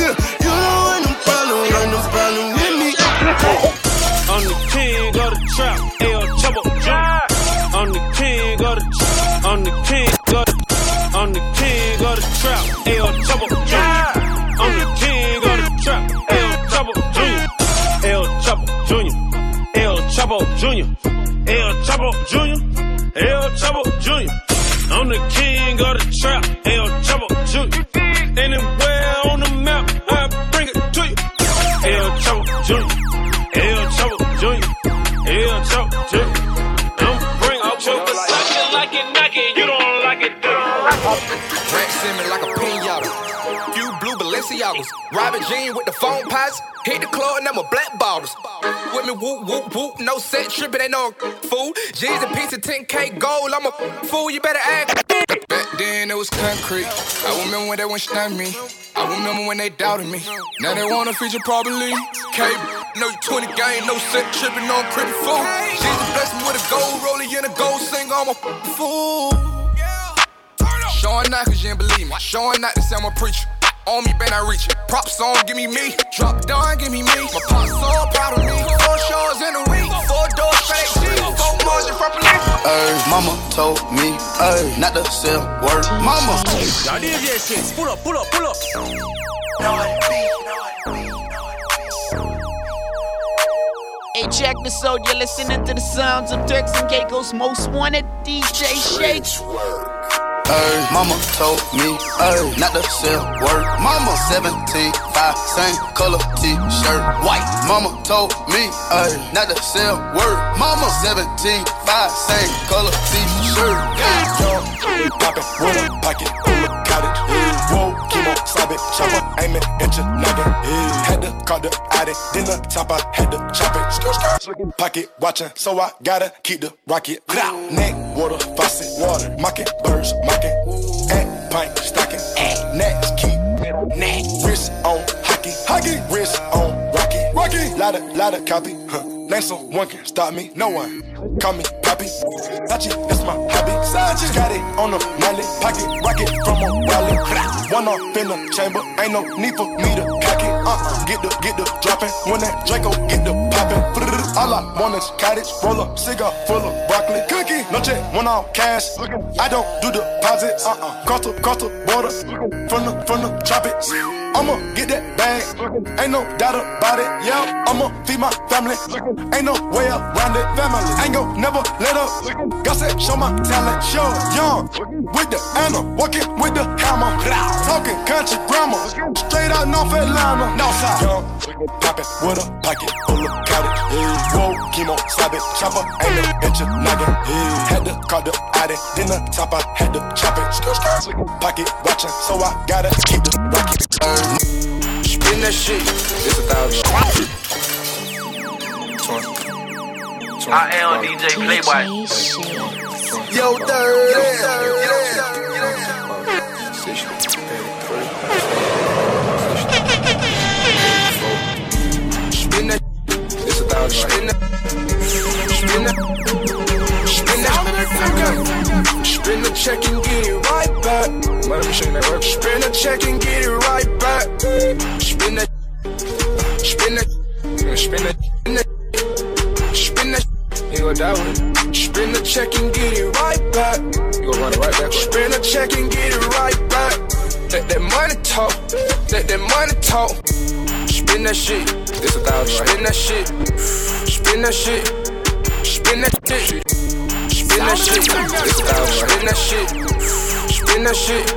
Yeah, you don't want no problem, want no problem with me. I'm the king of the trap, El Chapo Jr. El Chapo Jr. I'm the king of the trap, El Chapo Jr. Anywhere on Balenciagas. Robert Jean with the phone pots. Hit the club and I'm a black bottles. With me whoop whoop whoop. No set tripping, ain't no fool. G's a piece of 10k gold. I'm a fool. You better act. Back then it was concrete. I remember when they went snap me. I remember when they doubted me. Now they wanna feature probably. K, no 20 game, no set tripping on crippin' fool. Jesus blessed me with a gold roller and a gold singer. I'm a fool. Showing out cause you didn't believe me. Showing out to say I'm a preacher. On me, been I reach it. Prop song, give me me. Drop down, give me me. My pop so proud of me. Four shows in a week. Four doors, fake G. Four margin for police. Ay, mama told me, ay, not to sell word. Mama. Y'all DJ shit. Pull up, pull up, pull up. Hey, check this out. You're listening to the sounds of Turks and Caicos Most Wanted DJ Shakes. Mama told me, ay, not to sell word. Mama 17, 5, same color t-shirt, white. Mama told me, ay, not to sell word. Mama 17, 5, same color t-shirt. Young, poppin', a pocket, of cottage. Whoa, chemo, stop it, chopper, aim it at your noggin. Had to call the addict, then the top, I had to chop it. Pocket watching, so I gotta keep the rocket. Neck, water, faucet, water, mocking, birds, mocking. At pint, stocking, at next keep. Neck, wrist on hockey, hockey, wrist on rocky, rocky. Lotta, lotta copy, huh. Name someone can stop me, no one. Call me Poppy, Sachi, that's my hobby. Sachi, got it on the mallet, pocket rocket from a wallet. One off in the chamber, ain't no need for me to cock it. Uh, get the, get the dropping. When that Draco get the popping. All I want is cottage, roll up, cigar full of broccoli. Cookie, no check, one off cash. I don't do deposits. Uh uh, cross the, cross the border. From the, from the tropics. I'ma get that bag, ain't no doubt about it. Yeah, I'ma feed my family, ain't no way around it. Family, ain't gon' never let up. God said, show my talent, show young with the Anna, walking with the hammer, talking country grammar, straight out North Atlanta, Northside. Young, poppin' with a pocket full of cottage. Whoa, chemo, it, chopper, ain't no at your noggin. Had to call the addict, then the top, I had to chop it. Pocket watching, so I gotta keep the rocket. Spin that shit. It's a thousand. I am DJ Playboy. Yo, Spin that. It's a thousand. Spin that. Spin that. Spin that. Spin the check and get it right back. Let me that work. Spin the check and get it right back. Spin that. Spin that. Spin that. You go that way. Spin the check and get it right back. You go run it right back. Spin the check and get it right back. Let that money talk. Let that money talk. Spin that shit. This a thousand. Spin that shit. Spin that shit. Spin that shit. Spin that shit. This a thousand. Spin that shit. Spin that shit.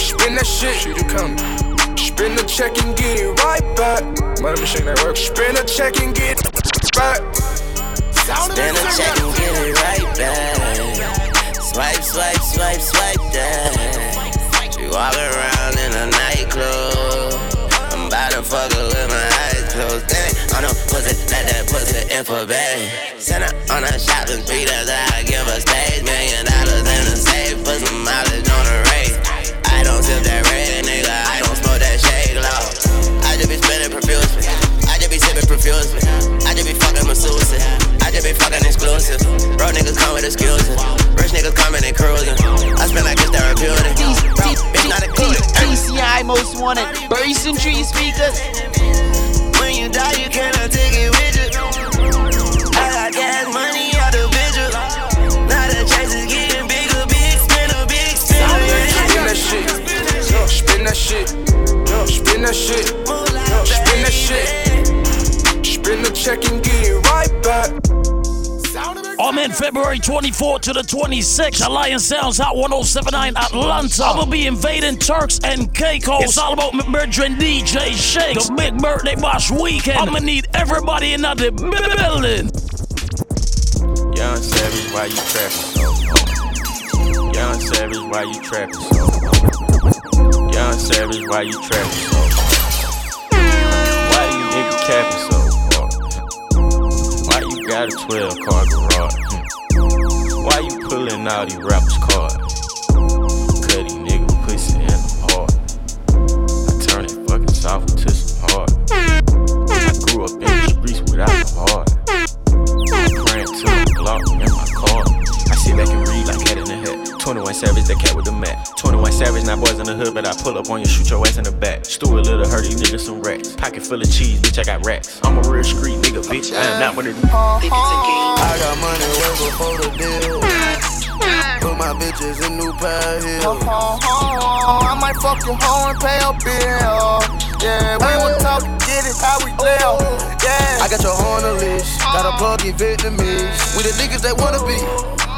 Spin that shit. Shoot you coming. Spin the check and get it right back. Money machine that work. Spin the check and get it back. Spin the check and get it right back. Swipe, swipe, swipe, swipe that. She walk around in a nightclub. I'm about to fuck her with my eyes closed. Damn on a pussy, let that pussy in for bang. Send her on a shopping spree, that's how I give her stage. Million dollars in the safe, put some mileage on the race. I don't sip that red, nigga, I don't smoke that shake law. I just be spending profusely, I just be sipping profusely. I just be fucking masseuses, I just be fucking exclusive. Bro niggas come with excuses, rich niggas coming and cruising. I spend like it's therapeutic. Bro, bitch not included. TCI most wanted, Burson Tree speakers. When you die, you cannot take it with you. I got gas money out the vigil. Now the chase is getting bigger, big spinner, big spinner. Spin that shit. Spin that shit. Spin that shit. Spin that shit. Spin the check and get it right back. I'm in February 24th to the 26th. Alliance Sounds Hot 1079 Atlanta. I'm gonna be invading Turks and Caicos. It's all about my DJ Shakes. The big birthday bash weekend. I'm gonna need everybody in the building. Young Savage, why you trapping so Young Savage, why you trapping so Young Savage, why you trapping so Why you nigga capping so hard? Why you got a 12 car garage? Hmm. Why you pulling out these rappers' cards? Cut these nigga pussy in the hard. I turn it fucking soft to some hard. I grew up in the streets without a heart. I cramp to my Glock in my car. I sit back and read like head in the head. 21 Savage, the cat with the mat. 21 Savage, not boys in the hood, but I pull up on you, shoot your ass in the back. Stew a little hurt, these niggas some racks. Pocket full of cheese, bitch, I got racks. I'm a real street nigga, bitch. I am not one of them. Uh-huh. I got money way before the deal. Put my bitches in new pair of heels. I might fuck your hoe and pay a bill. Yeah, we were talking, get it how we live. Yeah. I got your horn on a leash, got a uh-huh. plug in Vietnamese. We the niggas that wanna be,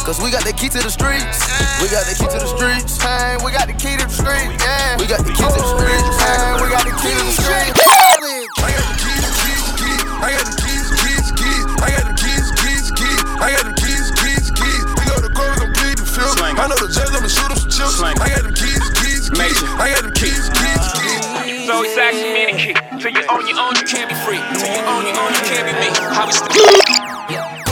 cause we got the key to the streets. We got the key to the streets. Hey, we got the key to the street. Yeah. We got the key to the streets. Hey, we got the key to the street. I got the keys, keys, keys. I got the keys, keys, keys. I got the keys, keys, keys. I got the keys, keys, keys. We go to court, I'm the fifth. I know the judge, I'ma shoot him some chips. I got the keys, keys, keys. I got the keys, keys, keys. So it's actually me the key. Till you own your own, you can't be free. Till you own your own, you can't be me. How it's Pull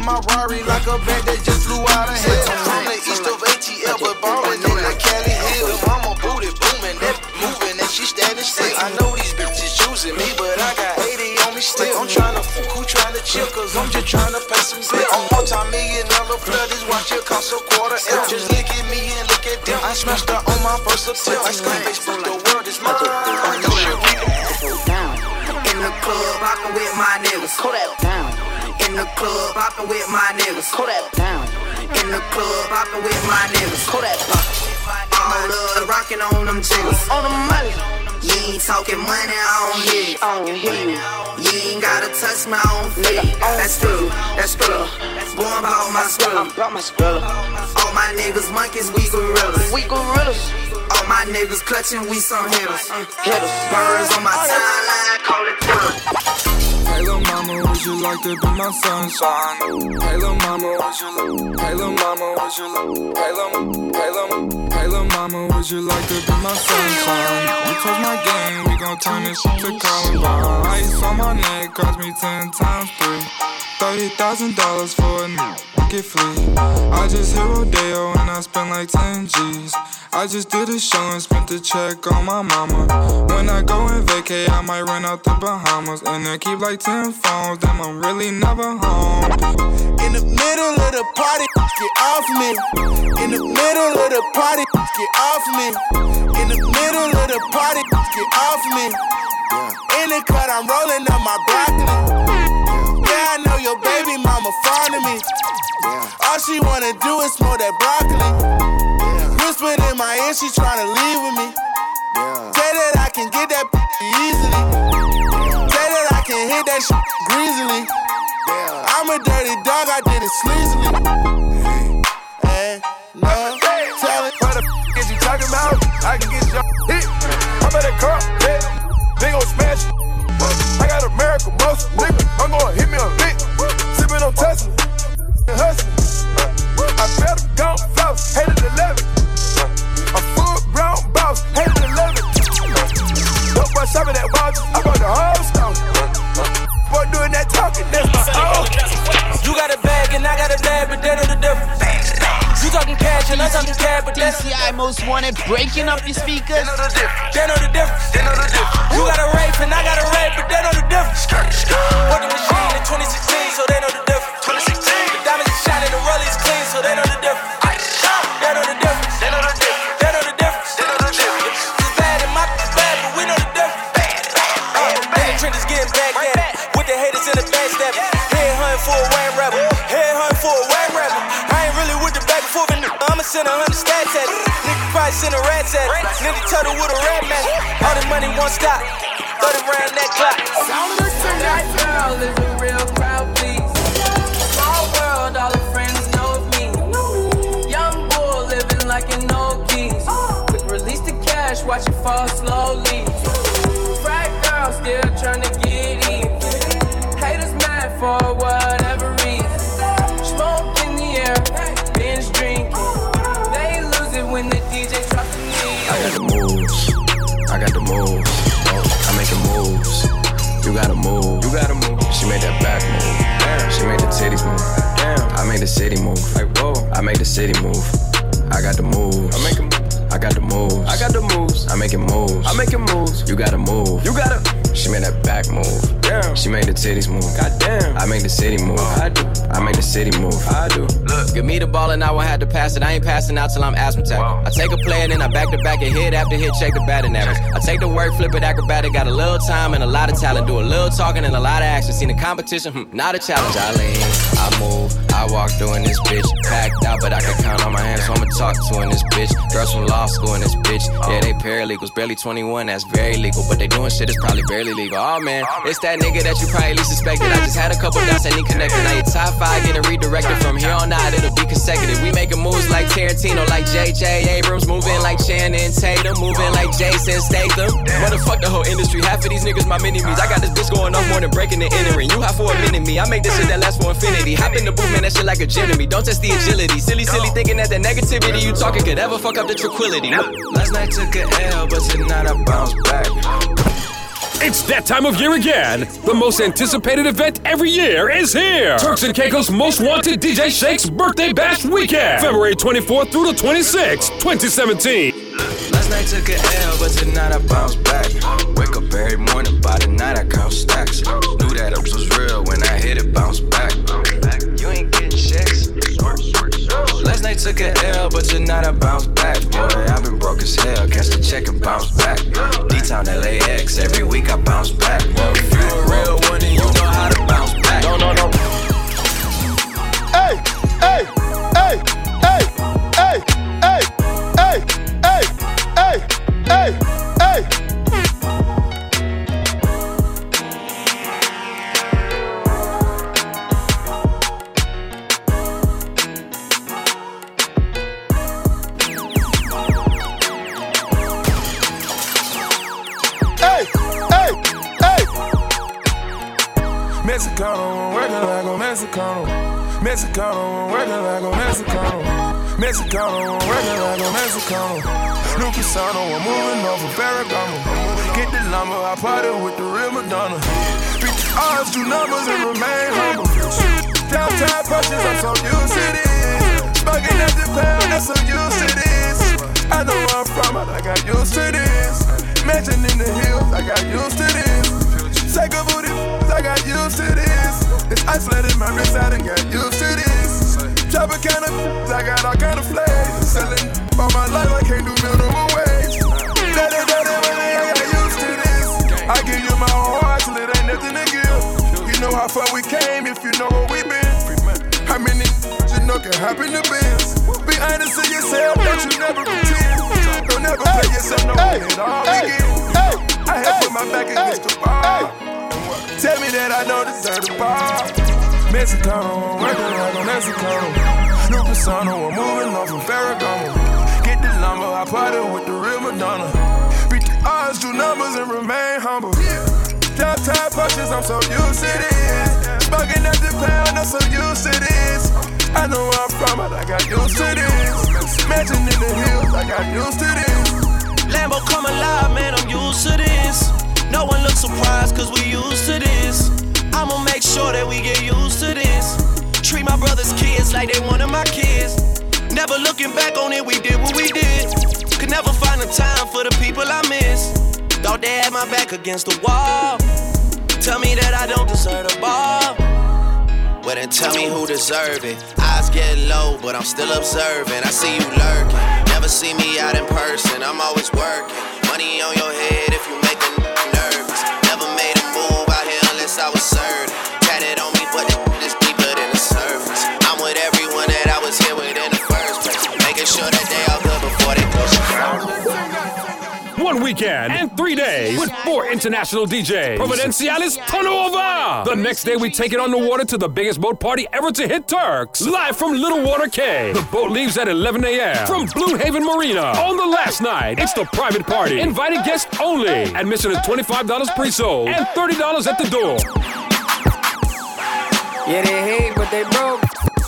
in my Rari like a bat that just flew out of hell. I'm From the east of ATL, but ballin' in the Cali Hills. Mama booty booming, that moving, and she standing still. I know these bitches choosing me, but I got 80 on me still. I'm tryna fuck, who tryna chill, cause I'm just tryna pay some bill. I'm multi-million dollar flooders, watch it cost a quarter L. Just look at me and look at them. I smashed her on my first attempt. I scream, Facebook, the world is mine. You should read it. In the club, rockin' with my niggas. Call that down. In the club, hopping with my niggas. Call that down. In the club, hopping with my niggas. Call that pop. All love, rocking on them jiggers. On the money. You ain't talking money, I don't hear you. I don't hear you. You ain't gotta touch my own feet. That's true, that's true. Boy, I'm about my skrilla. I'm about my skrilla. All my niggas monkeys, we gorillas. We gorillas. All My niggas clutching, we some hitters. Birds on my timeline, call it Twitter. Hey little mama, would you like to be my sunshine? Hey little mama, would you like? Hey little mama, would you like? Hey little, hey little, hey little mama, would you like to be my sunshine? You touch my game, we gon' turn this shit to Columbine. Ice on my neck cost me ten times three. Thirty thousand dollars for a new get free. I just hit Rodeo and I spent like ten G's. I just did a show and spent the check on my mama. When I go and vacay, I might run out the Bahamas and then keep like ten phones. Damn, I'm really never home. In the middle of the party, get off me. In the middle of the party, get off me. In the middle of the party, get off me. In the cut, I'm rolling up my broccoli. Yeah, I know your baby mama fond of me. All she wanna do is smoke that broccoli. Whispered in my ear, she tryna leave with me. Say that I can get that easily. Say that I can hit that shit greasily. Yeah. I'm a dirty dog, I did it sleazily. Hey, no, tell it. What the f is you talking about? I can get your hit. I'm at a car, yeah. They gon' smash got American muscle, nigga. I'm gonna hit me a lick. Sippin' on Tesla. Hustling. I better go floss, hated 11. A full grown boss, hated 11. Dope boy shopping at Walgreens, I bought the whole store. Boy doing that talking, oh. that's my own. You got a bag and I got a bag, but they know the difference. You talking cash and I talking cash, but that's TCI most wanted, breaking up your speakers. They know the difference. They know the difference. They know the difference. You got a rape and I got a rape, but they know the difference. Work the machine in 2016, so they know the difference. 2016. The diamonds is shining, the rollies clean, so they know the difference. They know the difference. Send a hundred stats at it. Nigga probably send a rats at it. Nigga turtle with a rat man. All the money won't stop. 30 round that clock. Girl is a real crowd, please. Small world, all the friends know of me. Young bull living like an old keys. Release the cash, watch it fall slowly. Frat girl still trying to get in. Haters mad for whatever got the moves. I got the moves. Oh, I make the moves. You gotta move. You gotta move. She made that back move. Damn. She made the titties move. Damn. I made the city move. Like whoa. I made the city move. I got the moves. I make it I got the moves. I got the moves. I make it moves. I make it moves. You gotta move. You gotta. She made that back move. Damn. She made the titties move. Goddamn. I made the city move. I do. I make the city move. I do. Look, give me the ball and I won't have to pass it. I ain't passing out till I'm asthmatic. I take a play and then I back to back and hit after hit, check the batting average. I take the work, flip it acrobatic. Got a little time and a lot of talent. Do a little talking and a lot of action. Seen the competition, hmm, not a challenge. I lean, I move, I walk through in this bitch. Packed out, but I can count on my hands, so I'ma talk to in this bitch. Girls from law school in this bitch. Yeah, they paralegals, barely 21, that's very legal. But they doing shit that's probably barely legal. Oh man, it's that nigga that you probably least suspected. I just had a couple dots that need connected. Now your top five getting redirected from here on out, it'll be consecutive. We making moves like Tarantino, like JJ Abrams, moving like Channing Tatum, moving like Jason Statham. Motherfuck the whole industry, half of these niggas my mini me's. I got this bitch going off more than breaking and entering. You hot for a minute, me. I make this shit that lasts for infinity. Hop in the booth, man, that shit like a gym to me. Don't test the agility. Silly, silly thinking that the negativity you talking could ever fuck up the tranquility. Last night took a L, but tonight I bounce back. It's that time of year again. The most anticipated event every year is here. Turks and Caicos Most Wanted DJ Shake's Birthday Bash Weekend, February 24th through the 26th, 2017. Last night took a L, but tonight I bounce back. Wake up every morning, by the night I count stacks. Knew that it was real when I hit it, bounce back. Took a L, but you're not a bounce back. Boy, I've been broke as hell. cash the check and bounce back. D-Town LAX, every week I bounce back. Whoa, if you a real one, then you know how to bounce back. No, no, no. Hey, hey, hey, hey, hey, hey, hey, hey, hey, Mexicano, working like a Mexicano. Mexicano, working like a Mexicano. Mexicano, working like a Mexicano. New Pisano, I'm moving off of Ferragamo. Get the lumber, I party with the real Madonna. Beat the do numbers, and remain humble. Downtown punches, I'm so used to this. Smoking at the pound, I'm so used to this. I know where I'm from, I got used to this. Mansion in the hills, I got used to this. Take a booty, I got used to this. It's isolated my wrist, I done got used to this. Chop a kind of, I got all kind of flags. Selling all my life, I can't do minimum wage. Daddy, daddy, daddy, I got used to this. I give you my whole heart till it ain't nothing to give. You know how far we came if you know where we been. How many you know can happen to biz? Be honest to yourself, don't you never pretend. Don't never play yourself, no way it all begins. I had put my back against the bar. Tell me that I don't deserve the bar. Mexicano, working like a Mexicano. New Pisano, I'm moving off from Ferragamo. Get the lumber, I party with the real Madonna. Beat the odds, do numbers, and remain humble. Top top punches, I'm so used to this. Smoking at the pound, I'm so used to this. I know where I'm from, but I got used to this. Mansion in the hills, I got used to this. Lambo come alive, man, I'm used to this. No one looks surprised, cause we used to this. I'ma make sure that we get used to this. Treat my brother's kids like they one of my kids. Never looking back on it, we did what we did. Could never find the time for the people I miss. Thought they had my back against the wall. Tell me that I don't deserve the ball. Well, then tell me who deserve it. Eyes get low, but I'm still observing. I see you lurking. Never see me out in person. I'm always working. Money on your head if you make a was here with in the first place. Making sure that they all good before they close the One weekend and three days with four international DJs. Providenciales Tonova. The next day, we take it on the water to the biggest boat party ever to hit Turks. Live from Little Water Cay. The boat leaves at 11 a.m. from Blue Haven Marina. On the last night, it's the private party. Invited guests only. Admission is $25 pre-sold and $30 at the door. Yeah, they hate, but they broke.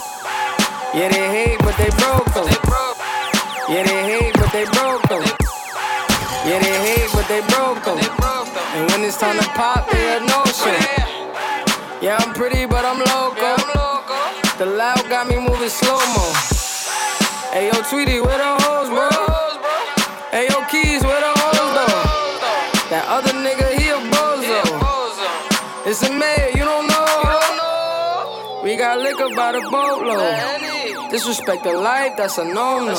Yeah, they hate, but they broke though. Yeah, they hate, but they broke though. Yeah, they hate, but they broke though. And when it's time to pop, they had no shit. Yeah, I'm pretty, but I'm local. The loud got me moving slow mo. Hey yo, Tweety, where the We got liquor by the boatload. Disrespect the life, that's a no-no.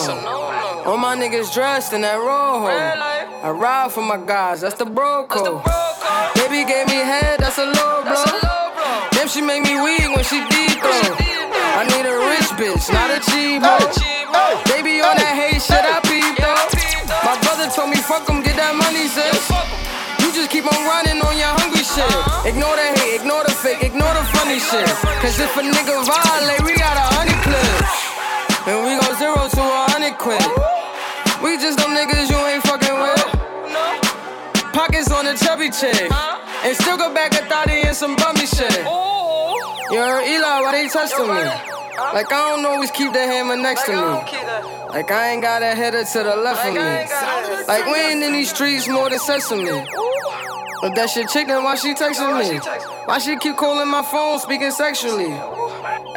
All my niggas dressed in that rojo. I ride for my guys, that's the bro code. Baby gave me head, that's a low blow. Damn, she make me weak when she deep throw. I need a rich bitch, not a cheap hoe. Baby on that hate shit, I peep though. My brother told me fuck 'em, get that money, sis. You just keep on running on your hungry shit. Uh-huh. Ignore the hate, ignore the funny shit. Cause if a nigga violate, we got a honey clip. And we go zero to a hundred quid. We just them niggas you ain't fucking with. Pockets on the chubby chick. And still go back a thotty and some bummy shit. You heard Eli, why they testing me? Like I don't always keep the hammer next to me. Like I ain't got a header to the left of me. Like we ain't in these streets more than sesame. But that shit chicken, why she texting me? Why she keep calling my phone, speaking sexually?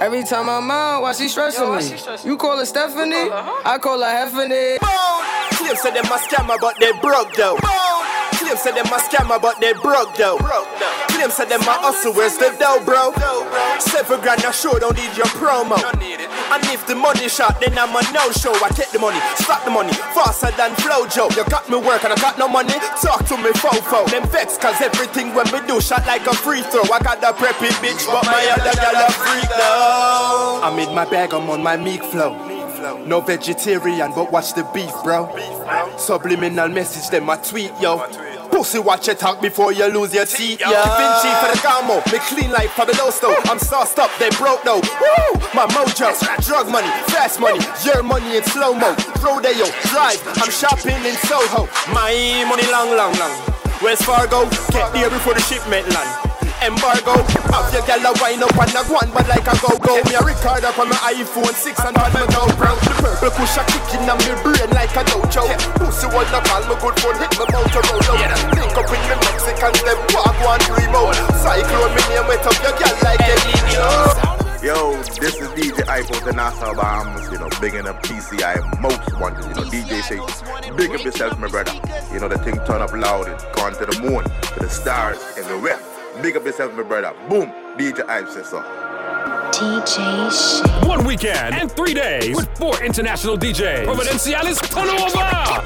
Every time I'm out, why she stressing me? You call her Stephanie? I call her Heffany. Claim say them a scammer, but they broke though. Claim say them a scammer, but they broke though. Claim say them a hustle, where's the dough, bro? Seven grand a show, don't need your promo. And if the money shot, then I'm a no-show. I take the money, stack the money, faster than Flojo. You got me work and I got no money, talk to me fofo. Them vex, cause everything when we do shot like a free throw. I got the preppy bitch, but my other gal a freak though. I'm in my bag, I'm on my meek flow. No vegetarian, but watch the beef, bro. Subliminal message, then my tweet, yo. Pussy, watch your talk before you lose your teeth, yo. Vinci for the Gamo, me clean like Fabuloso. I'm sauced up, they broke though. Woo! My mojo, drug money, fast money, your money in slow mo. Rodeo, drive, I'm shopping in Soho. My money long, long, long. West Fargo, get there before the shipment land. Embargo. Have your gal a wind up and a one, but like a go-go. Me a record up on my iPhone 6 and on my GoPro. The purple push a kicking on me brain like a dojo. Pussy one up all my good phone hit mouth to roll out. Link up with me Mexicans, them walk one three mode. Cyclone me name wet up your gal like a Yo, this is DJ Ipo Tanasa Bahamas, you know, big in a TCI most wanted, you know, DJ say, big up yourself, my brother. You know, the thing turn up loud, it gone to the moon, to the stars, and the west. Big up yourself, my brother. Boom, DJ Ipo says so. DJ Shake. One weekend and three days with four international DJs. Providenciales Panova.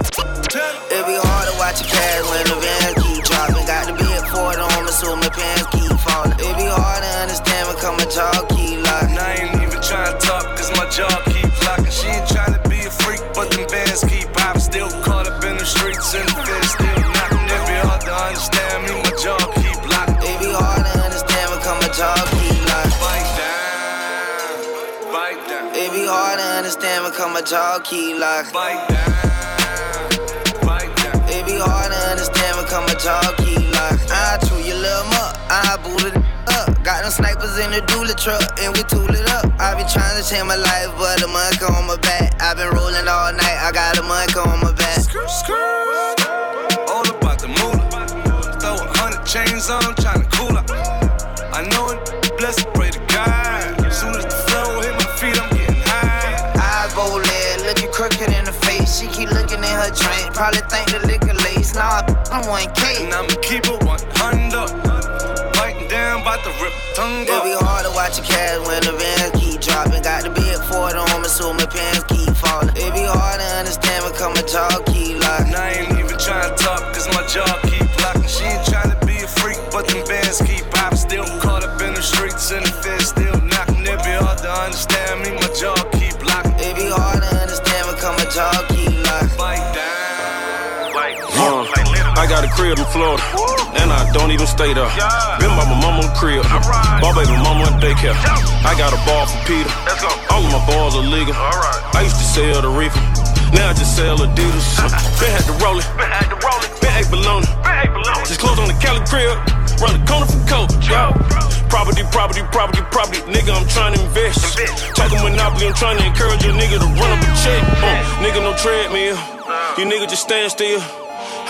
It'd be hard to watch a cash when the van keep dropping. Got to be at Ford on me, so my pants keep falling. It'd be hard to understand when come my understand when come my jaw keep. Bite down, bite down. It be hard to understand when come jaw keep locking. I chew your little up, I boot it up. Got them snipers in the dually truck, and we tool it up. I been trying to change my life, but the money on my back. I been rolling all night, I got the money on my back. Screw, screw. All about the moolah. Throw a hundred chains on, tryna cool up. I know it, bless, pray her drink, probably think the liquor lace. Nah, I'm 1K. And I'ma keep it 100. Biting down, bout to rip tongue It be hard to watch a cash when the van keep dropping. Got the big Ford on me, so my pants keep falling. It be hard to understand when come my crib in Florida, and I don't even stay there. Been by my mama crib, ball baby mama in daycare. I got a ball for Peter. All of my balls are legal. I used to sell the reefer, now I just sell Adidas. Been had to roll it, been ate baloney. Just closed on the Cali crib, run the corner from Coke. Yo. Property, property, property, property, nigga, I'm trying to invest. Talking Monopoly, I'm trying to encourage a nigga to run up a check. Uh, nigga, no treadmill. You nigga just stand still.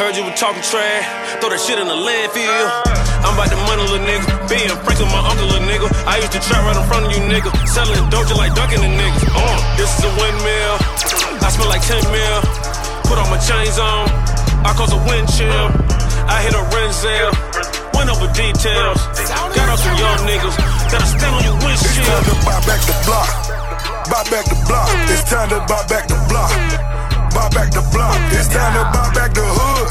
Heard you were talking trash, throw that shit in the landfill. I'm about the money, little nigga. Being Franklin, my uncle, little nigga. I used to trap right in front of you, nigga. Selling just like dunking the niggas. Uh, this is a windmill. I smell like 10 mil. Put all my chains on. I cause a wind chill. I hit a Renzel. Went over details. Got off some young niggas. Gotta stand on your windshield. It's time to buy back the block. Buy back the block. It's time to buy back the block. Buy back the block. It's time to buy back the hood.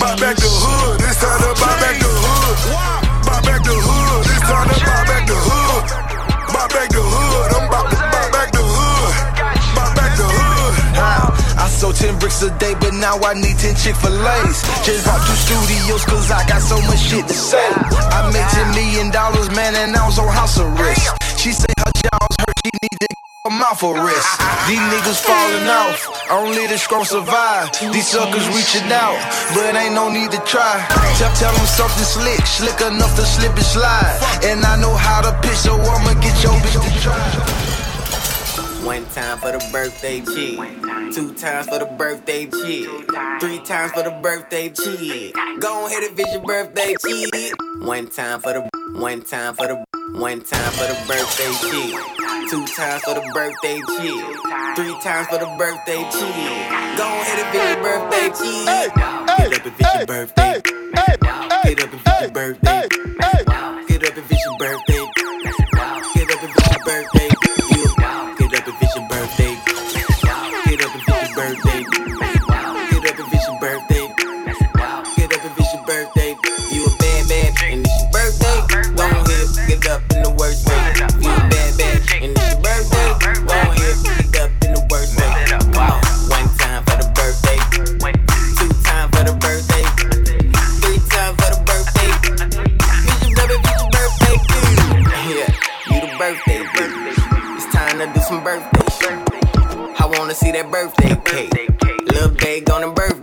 Buy back the hood. It's time to buy back the hood. Buy back the hood. It's time to buy back the hood. Buy back the hood. I'm about to buy back the hood. Buy back the hood. I sold 10 bricks a day, but now I need 10 Chick fil A's. Just bought two studios, cause I got so much shit to say. I made $10 million, man, and I was on house arrest. She say her jaw's hurt, she need her mouth a rest. These niggas falling off, only the strong survive. These suckers reaching out, but ain't no need to try. Tell, tell them something slick, slick enough to slip and slide. And I know how to pitch, so I'ma get your bitch. One time for the birthday chick. Two times for the birthday chick. Three times for the birthday chick. Go ahead and visit your birthday chick. One time for the one time for the one time for the birthday chick. Two times for the birthday chick. Three times for the birthday chick. Go ahead and visit your birthday chick. Get up and visit your birthday. Get up and visit your birthday. Get up and visit your birthday. Wanna see that birthday cake. Little bag on the birthday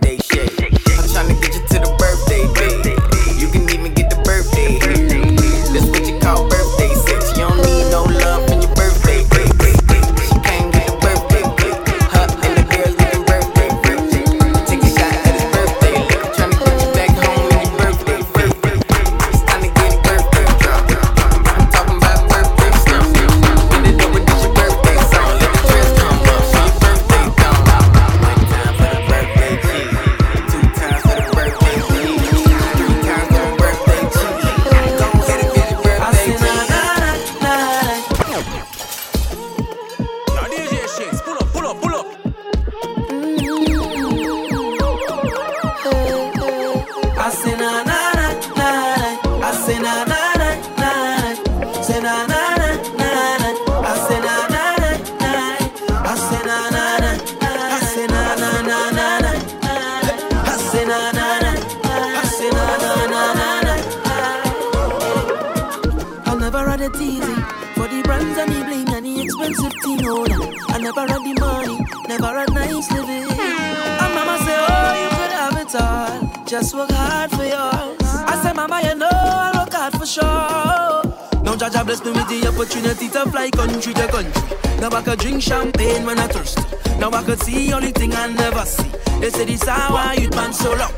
Jaja bless me with the opportunity to fly country to country. Now I could drink champagne when I thirst. Now I could see only thing I never see. They say this hour youth man so long.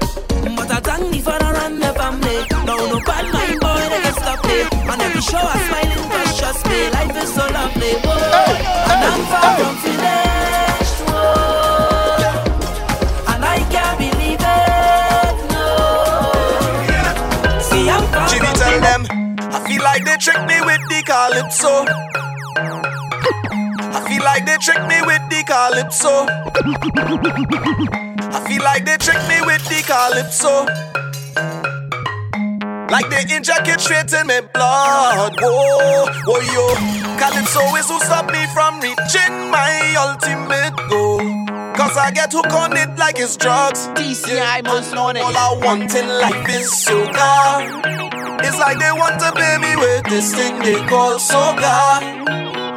But I thank the run the family. Now no bad mind boy they can stop me. And every show I smiling precious me. Life is so lovely, boy. And I'm far from finished, feel like they tricked me with the calypso. I feel like they trick me with the calypso. I feel like they trick me with the calypso. Like they inject it straight in my blood. Whoa, whoa, yo. Calypso is who stop me from reaching my ultimate goal. Cause I get hooked on it like it's drugs. TCI must know it. All I want in life is soca. It's like they want to pay me with this thing they call soca.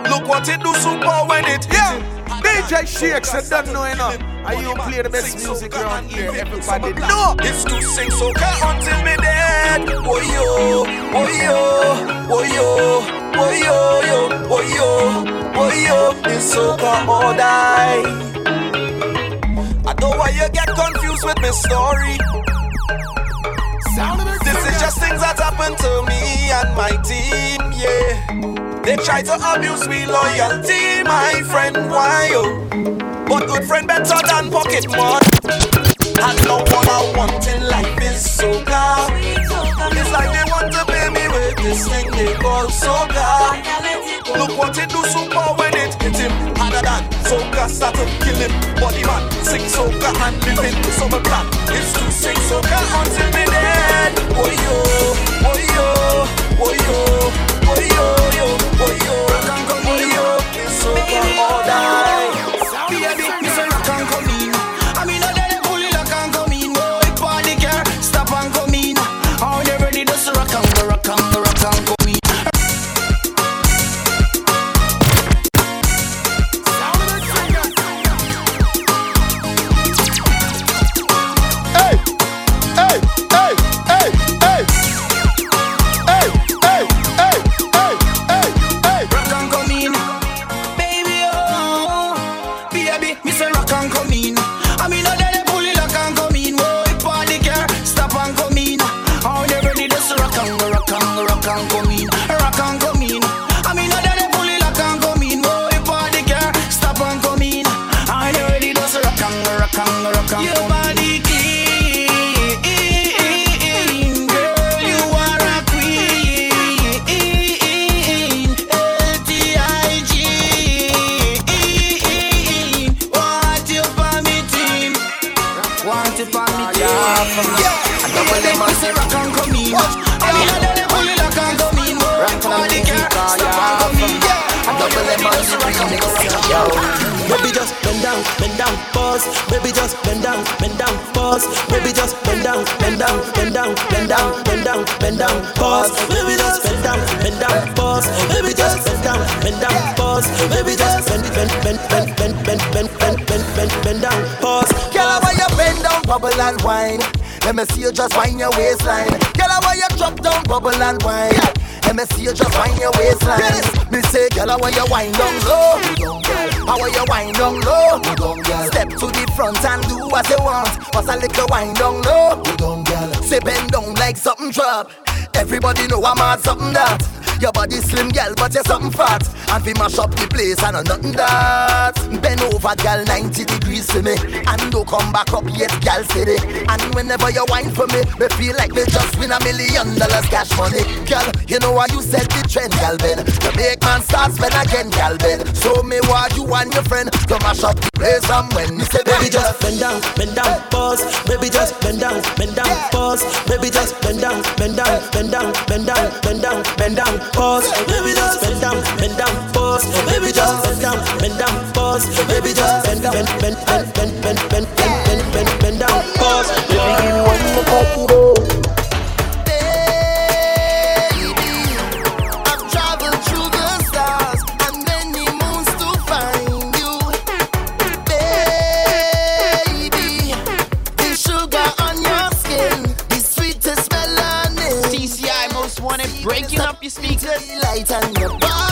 Look what it do super when it Yeah, DJ Shakes, I don't know enough. And you play the best music around here, everybody know. It's to sing soca until me dead. Oh yo, oh yo, oh yo, oh yo, yo, oh yo, oh yo. It's soca or die. I don't know why you get confused with my story. Is just things that happen to me and my team, yeah. They try to abuse me loyalty, my friend, why yo? But good friend better than pocket money. And now all I want in life is soca. It's like they want to pay me with this thing they call soca. Look what it do super when it hit him harder than soca start to kill him. Body man sing soca and living so my plan is to sing soca until me dead. Oh yo, wine. Let me see you just wind your waistline. Girl, I want you drop down, bubble and wine. Let me see you just wind your waistline. Me say, girl, I want you wind down low. I want you wind down low. Step to the front and do what you want. What's a little wind down low? Say bend down like something drop. Everybody know I'm hard something that. Your body slim, girl, but you're something fat. And we mash up the place, I know nothing that. Bend over, girl, 90 degrees for me. And don't come back up yet, girl, steady. And whenever you whine for me, me feel like me just win a million dollars cash money. Girl, you know why you set the trend, girl, Ben. To make man start spend again, girl, Ben. So me want you and your friend to mash up the place. And when me say, baby, just bend down, bend down, pause. Baby, just bend down, bend down, pause. Baby, just bend down, bend down, bend down, bend down, bend down, bend down pause. Baby, just bend down, bend down, pause. Baby, just bend down, bend down, pause. Baby, just bend down, bend, bend, bend, bend, bend, bend, bend, bend, bend, bend down, pause. Baby, give me one more cocky breaking up your speakers. Light and your body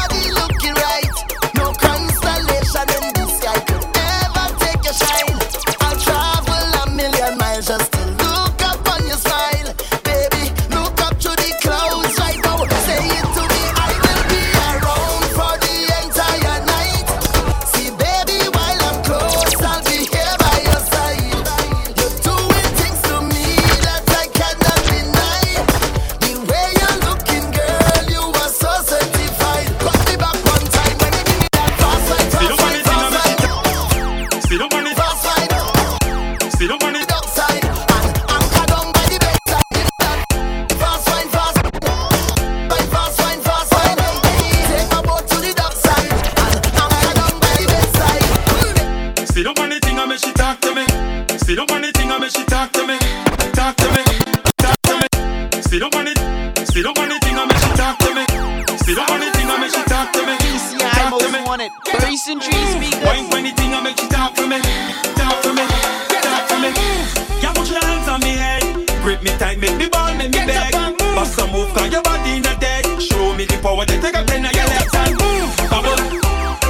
so move, cause your body in a dead. Show me the power that take up in your left hand. Move, bubble,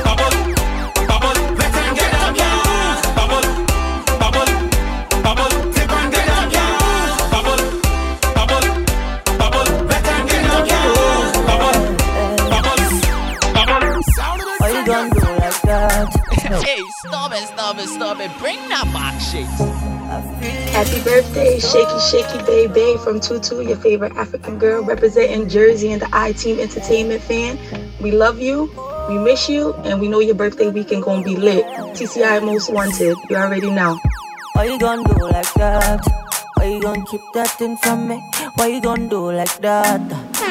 bubble, bubble. Get up. Bubble, bubble, bubble. Get up. Bubble, bubble, bubble. Get up. Bubble, bubble, bubble. You gonna do like that? hey, stop it, stop it, stop it. Bring from Tutu, your favorite African girl, representing Jersey and the I Team Entertainment fan. We love you, we miss you, and we know your birthday weekend gonna be lit. TCI Most Wanted, you already know. Why you gonna do like that? Why you gonna keep that thing from me? Why you gonna do like that?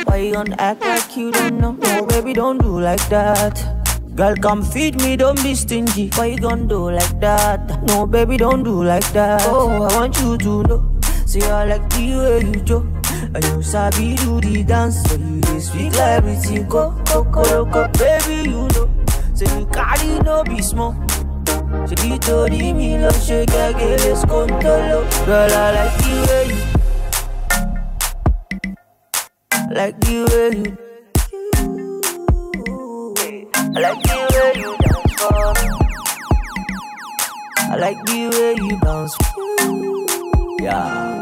Why you gonna act like you don't know? No, baby, don't do like that. Girl, come feed me, don't be stingy. Why you gonna do like that? No, baby, don't do like that. Oh, I want you to know. See, I like the way you do. And you sabi do the dance. So you just speak like everything. Go, go, go, go, baby, you know. Say you carry no be small. So you told me, love, shake, I get let's go, oh. Girl, I like the way you. Like the way you. I like the way you dance for me. I like the way you bounce. Yeah.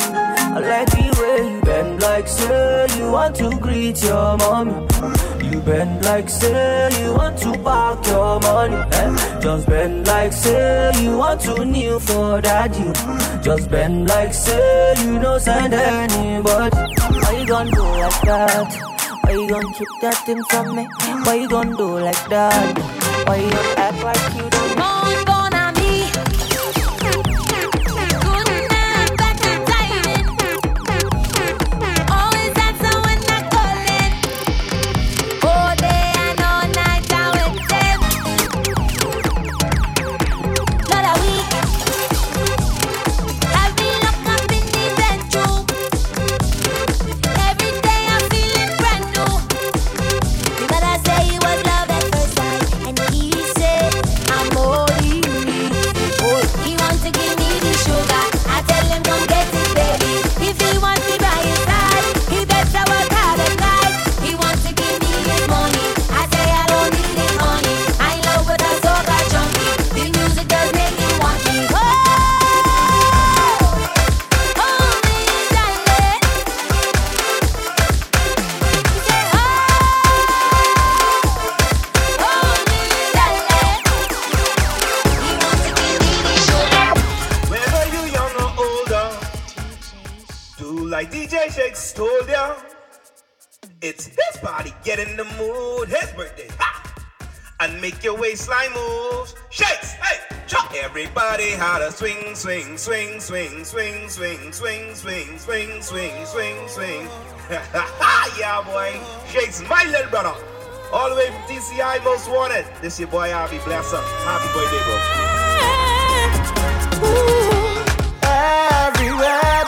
I like the way you bend like say you want to greet your mommy. You bend like say you want to park your money. Eh? Just bend like say you want to kneel for daddy. Just bend like say you don't send anybody. Why you gonna do like that? Why you gonna keep that thing from me? Why you gonna do like that? Why you act like you how to swing, swing, swing, swing, swing, swing, swing, swing, swing, swing, swing, swing. Yeah, boy. Shakes my little brother. All the way from TCI, most wanted. This your boy, Abby. Bless up. Happy birthday, bro. Everywhere.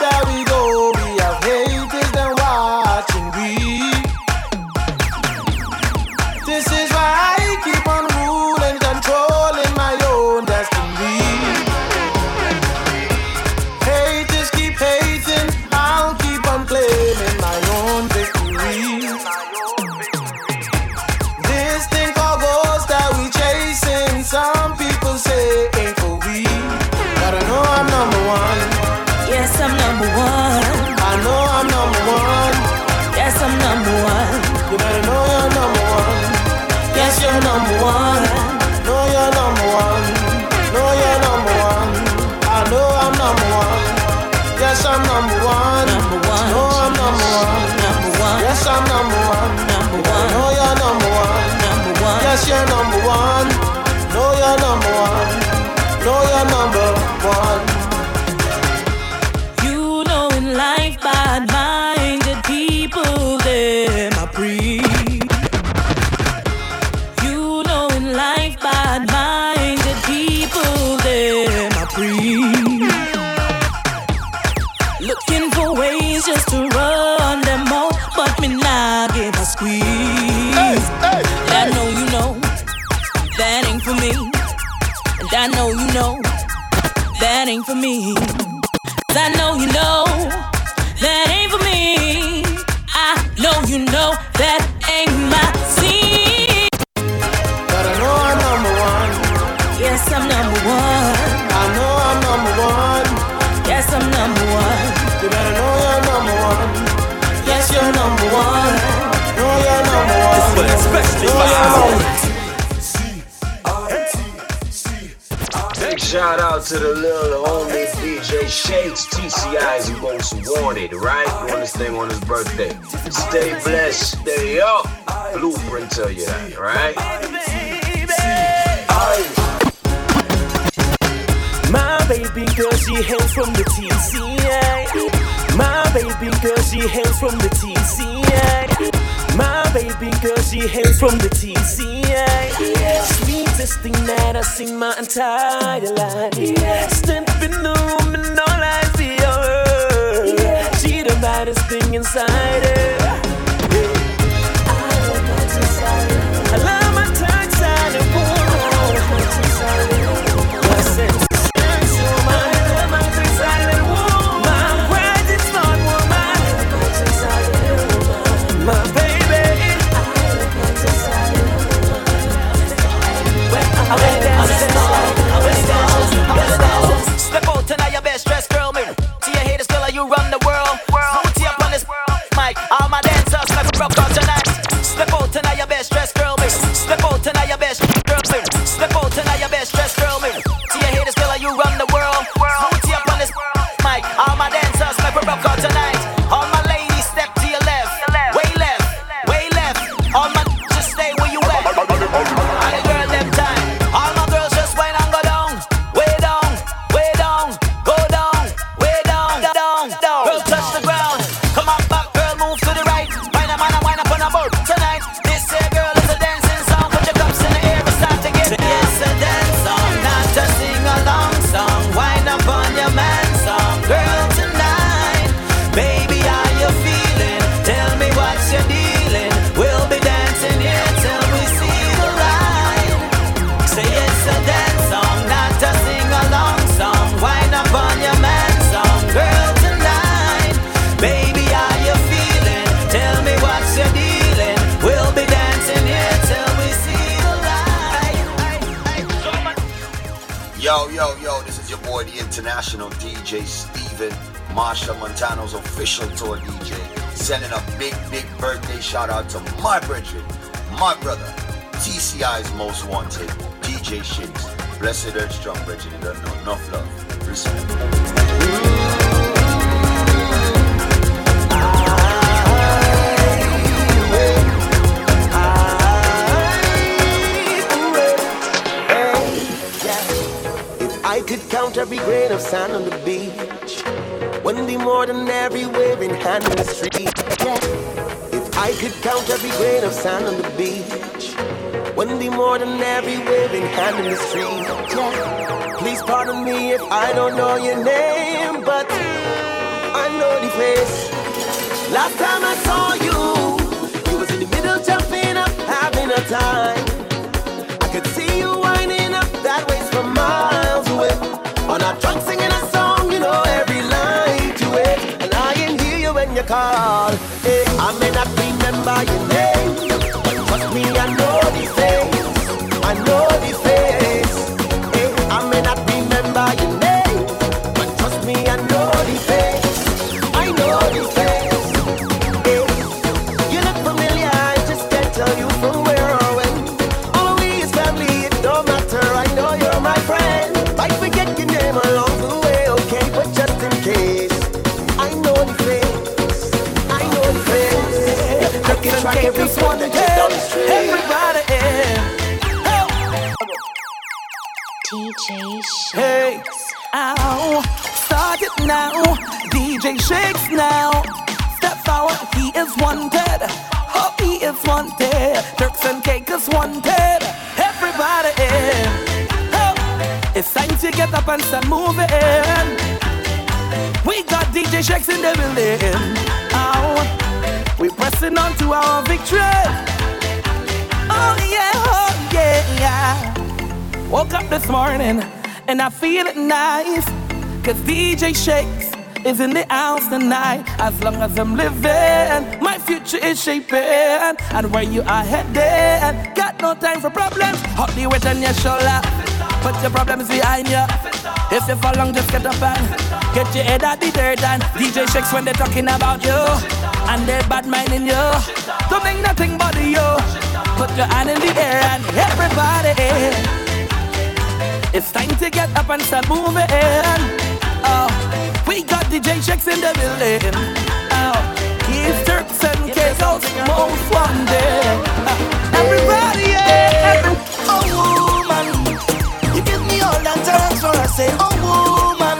Hey. I know you know that ain't for me. And I know you know that ain't for me. Cause I know you know that ain't for me. I know you know that ain't my scene. But I know I'm number one. Yes, I'm number one. Big shout out to the little homie DJ Shakes, TCI's most wanted, right? On this thing on his birthday. Stay blessed, stay up. Blueprint tell you that, right? My baby girl, she hails from the TCI. My baby girl, she hails from the TCI. My baby girl, she hails from the TCI. Yeah. Sweetest thing that I sing my entire life. Yeah. Step in the room and all I see are her. Yeah. She the baddest thing inside her. I love my Turks and the world. Official tour DJ. Sending a big, big birthday shout out to my brethren, my brother, TCI's most wanted, DJ Shakes. Blessed Earth Strong Brethren, you don't know enough love. Respect. could count every grain of sand on the beach wouldn't more than every waving hand in the street. Yeah. If I could count every grain of sand on the beach, wouldn't be more than every waving hand in the street. Yeah. Please pardon me if I don't know your name, but I know the face. Last time I saw you, you was in the middle jumping up, having a time. Call. Hey, I may not remember your up and start moving. We got DJ Shakes in the building. Ow, we pressing on to our victory. Oh yeah, oh yeah, yeah. Woke up this morning and I feel it nice. Cause DJ Shakes is in the house tonight. As long as I'm living, my future is shaping. And where you are headed, got no time for problems. Hot the weight on your shoulder, put your problems behind you. If you fall long, just get up and get your head out the dirt. And DJ Shakes when they're talking about you, and they're bad minding you. Don't think nothing but you. Put your hand in the air and everybody. It's time to get up and start moving. Oh, we got DJ Shakes in the building. Oh, he's Turks and Caicos most wanted. Uh, everybody, say, oh woman.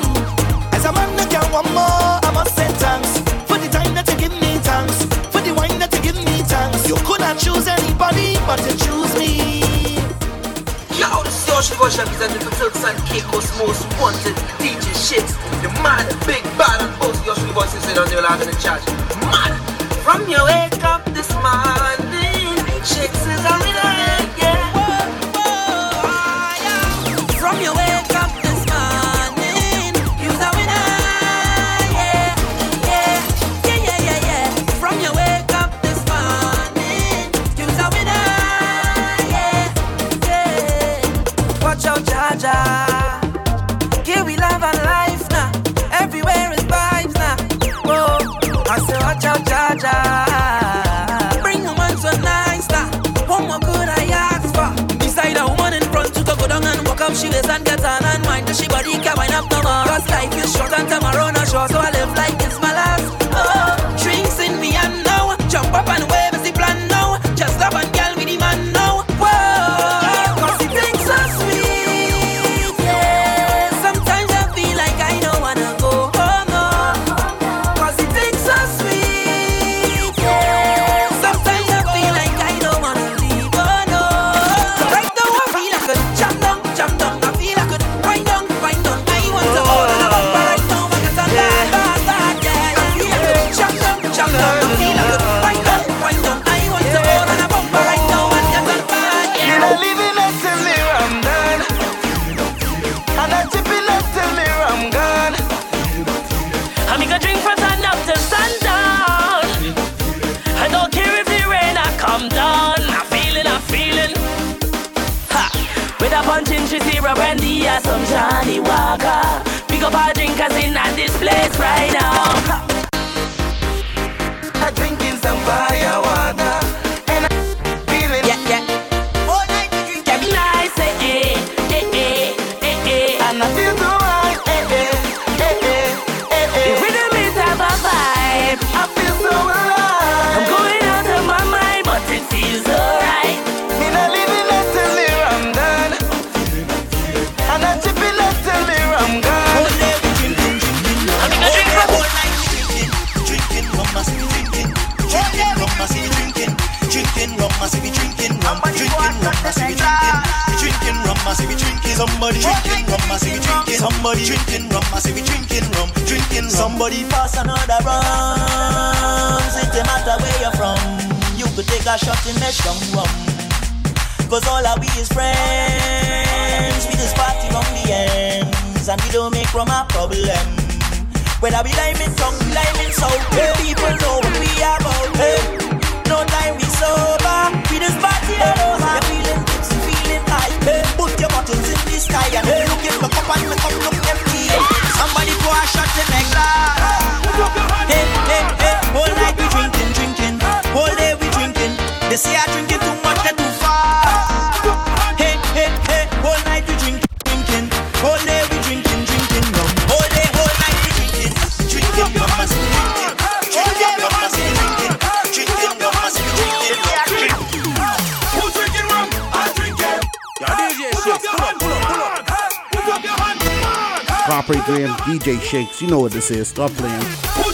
As a man that can want more, I must say thanks for the time that you give me thanks for the wine that you give me thanks. You could not choose anybody, but you choose me. Yo, this is Yoshi Boy representing for Turks and Caicos most wanted DJ Shakes. The man, big bad and both Yoshi Boy said on the log in the charge. Man, from your wake up this morning, Shakes is a winner, she waist and get on and mind. She body can wind up no more. Cause life Pick up our drinkers in at this place right now. shot in a shum rum. Cause all of we is friends. We just party from the ends. And we don't make rum a problem. Whether we lime in tongue, lime in soul. Yeah. People know what we about. Hey. No time we sober. We just party all over. You're feeling tipsy, feeling high. Hey. Put your bottles in the sky. And hey. look in my cup and my cup look empty. Somebody pour a shot in my glass. Hey. say I drinking too much, that too far. Hey, hey, hey, all night we drinking, drinking, all day we drinking, drinking rum. All day, all night we drinking, drinking rum and drinking, drinking, drinking. Who drinking? I drinking. DJ pull up, pull up, pull up. Put up your man. Property Graham, DJ Shakes, you know what this is. Stop playing.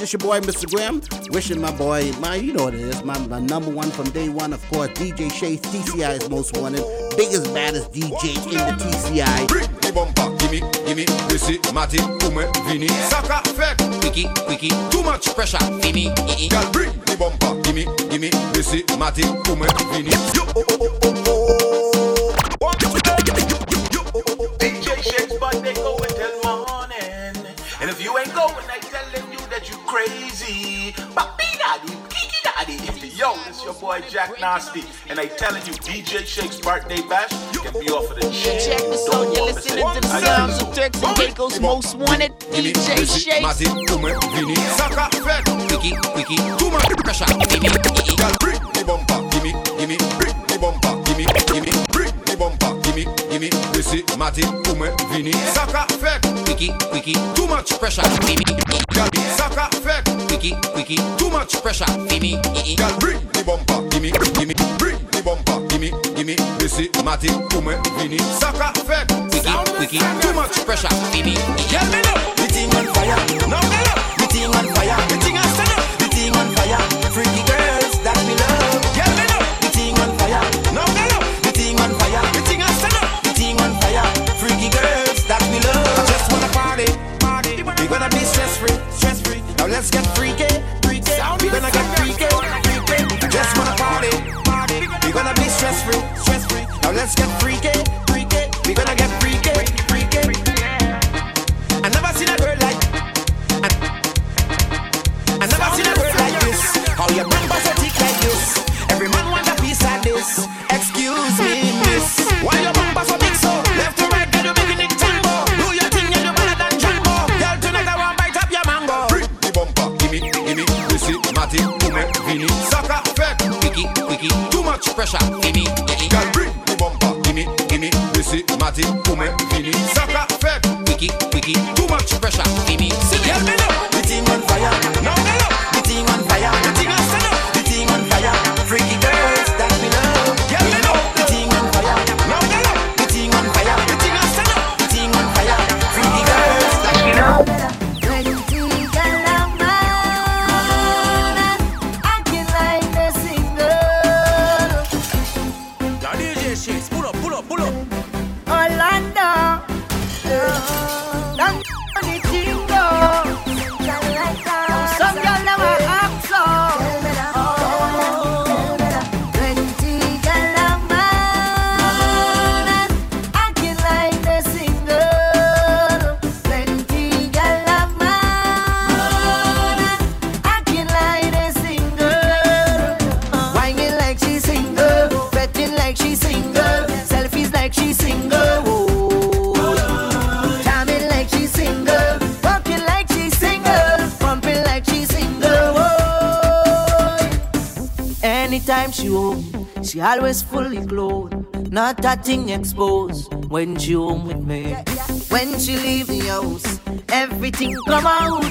It's your boy, Mr. Graham. Wishing my boy, my you know what it is, my, my number one from day one, of course, DJ Shay, TCI's most wanted, biggest, baddest DJ in the TCI. Bring the bumper, gimme, gimme, Chrissy, Matty, Ume, Vini, Saka, Fek, Quickie, Quickie, too much pressure, Vini, Girl, bring the bumper, gimme, gimme, Chrissy, Matty, Ume, Vini, yo, oh, oh, oh. nasty. And they telling you DJ Shake's birthday bash can be off of the shit. Check this out, you're listening to the sounds of Turks and Caicos most wanted. DJ Shake. Mazi, Tume, Vini. Saka, Fed. Wiki, Wiki. Tume, Pressure, Vini. Girl, bring the bumper, gimme, gimme. Bring the bumper, gimme, gimme. Bring the bumper, gimme, gimme. This is Mazi, Tume, Vini. Saka, Fed. Wiki, Wiki. Too much pressure, Vini. Girl, Saka, Fed. Wiki, Wiki. Too much pressure, give me, bring mwen vini. Fet, wiki, wiki, too much pressure, baby she home, she always fully clothed, not that thing exposed when she home with me. When she leave the house, everything come out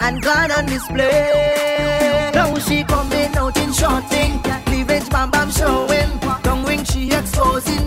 and gone on display. Now she coming out in shorting, cleavage bam bam showing, tongue ring she exposing.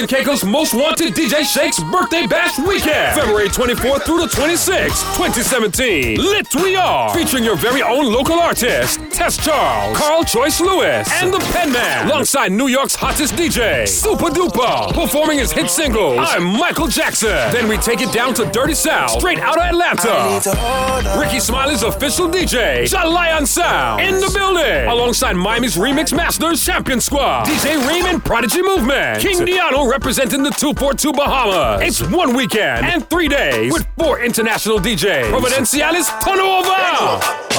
and Caicos Most Wanted DJ Shakes Birthday Bash Weekend, February 24th through the 26th, 2017. Lit We Are, featuring your very own local artist. Tess Charles, Carl Choice Lewis, and the Penman, alongside New York's hottest DJ, Super Duper, performing his hit singles, I'm Michael Jackson. Then we take it down to Dirty South, straight out of Atlanta. Rickey Smiley's official DJ, Jalion Sound, in the building, alongside Miami's Remix Masters Champion Squad, DJ Reem and Prodigy Movement, King Diano representing the 242 Bahamas. It's one weekend and three days with four international DJs. Providenciales Tono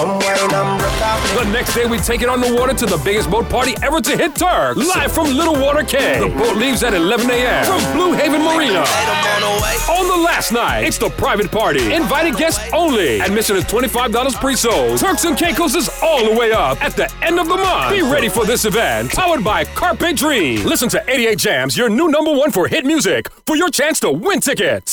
the next day, we take it on the water to the biggest boat party ever to hit Turk. Live from Little Water Cay. The boat leaves at 11 a.m. from Blue Haven Marina. On the last night, it's the private party. Invited guests only. Admission is $25 pre-sold. Turks and Caicos is all the way up at the end of the month. Be ready for this event. Powered by Carpe Dream. Listen to 88 Jams, your new number one for hit music, for your chance to win tickets.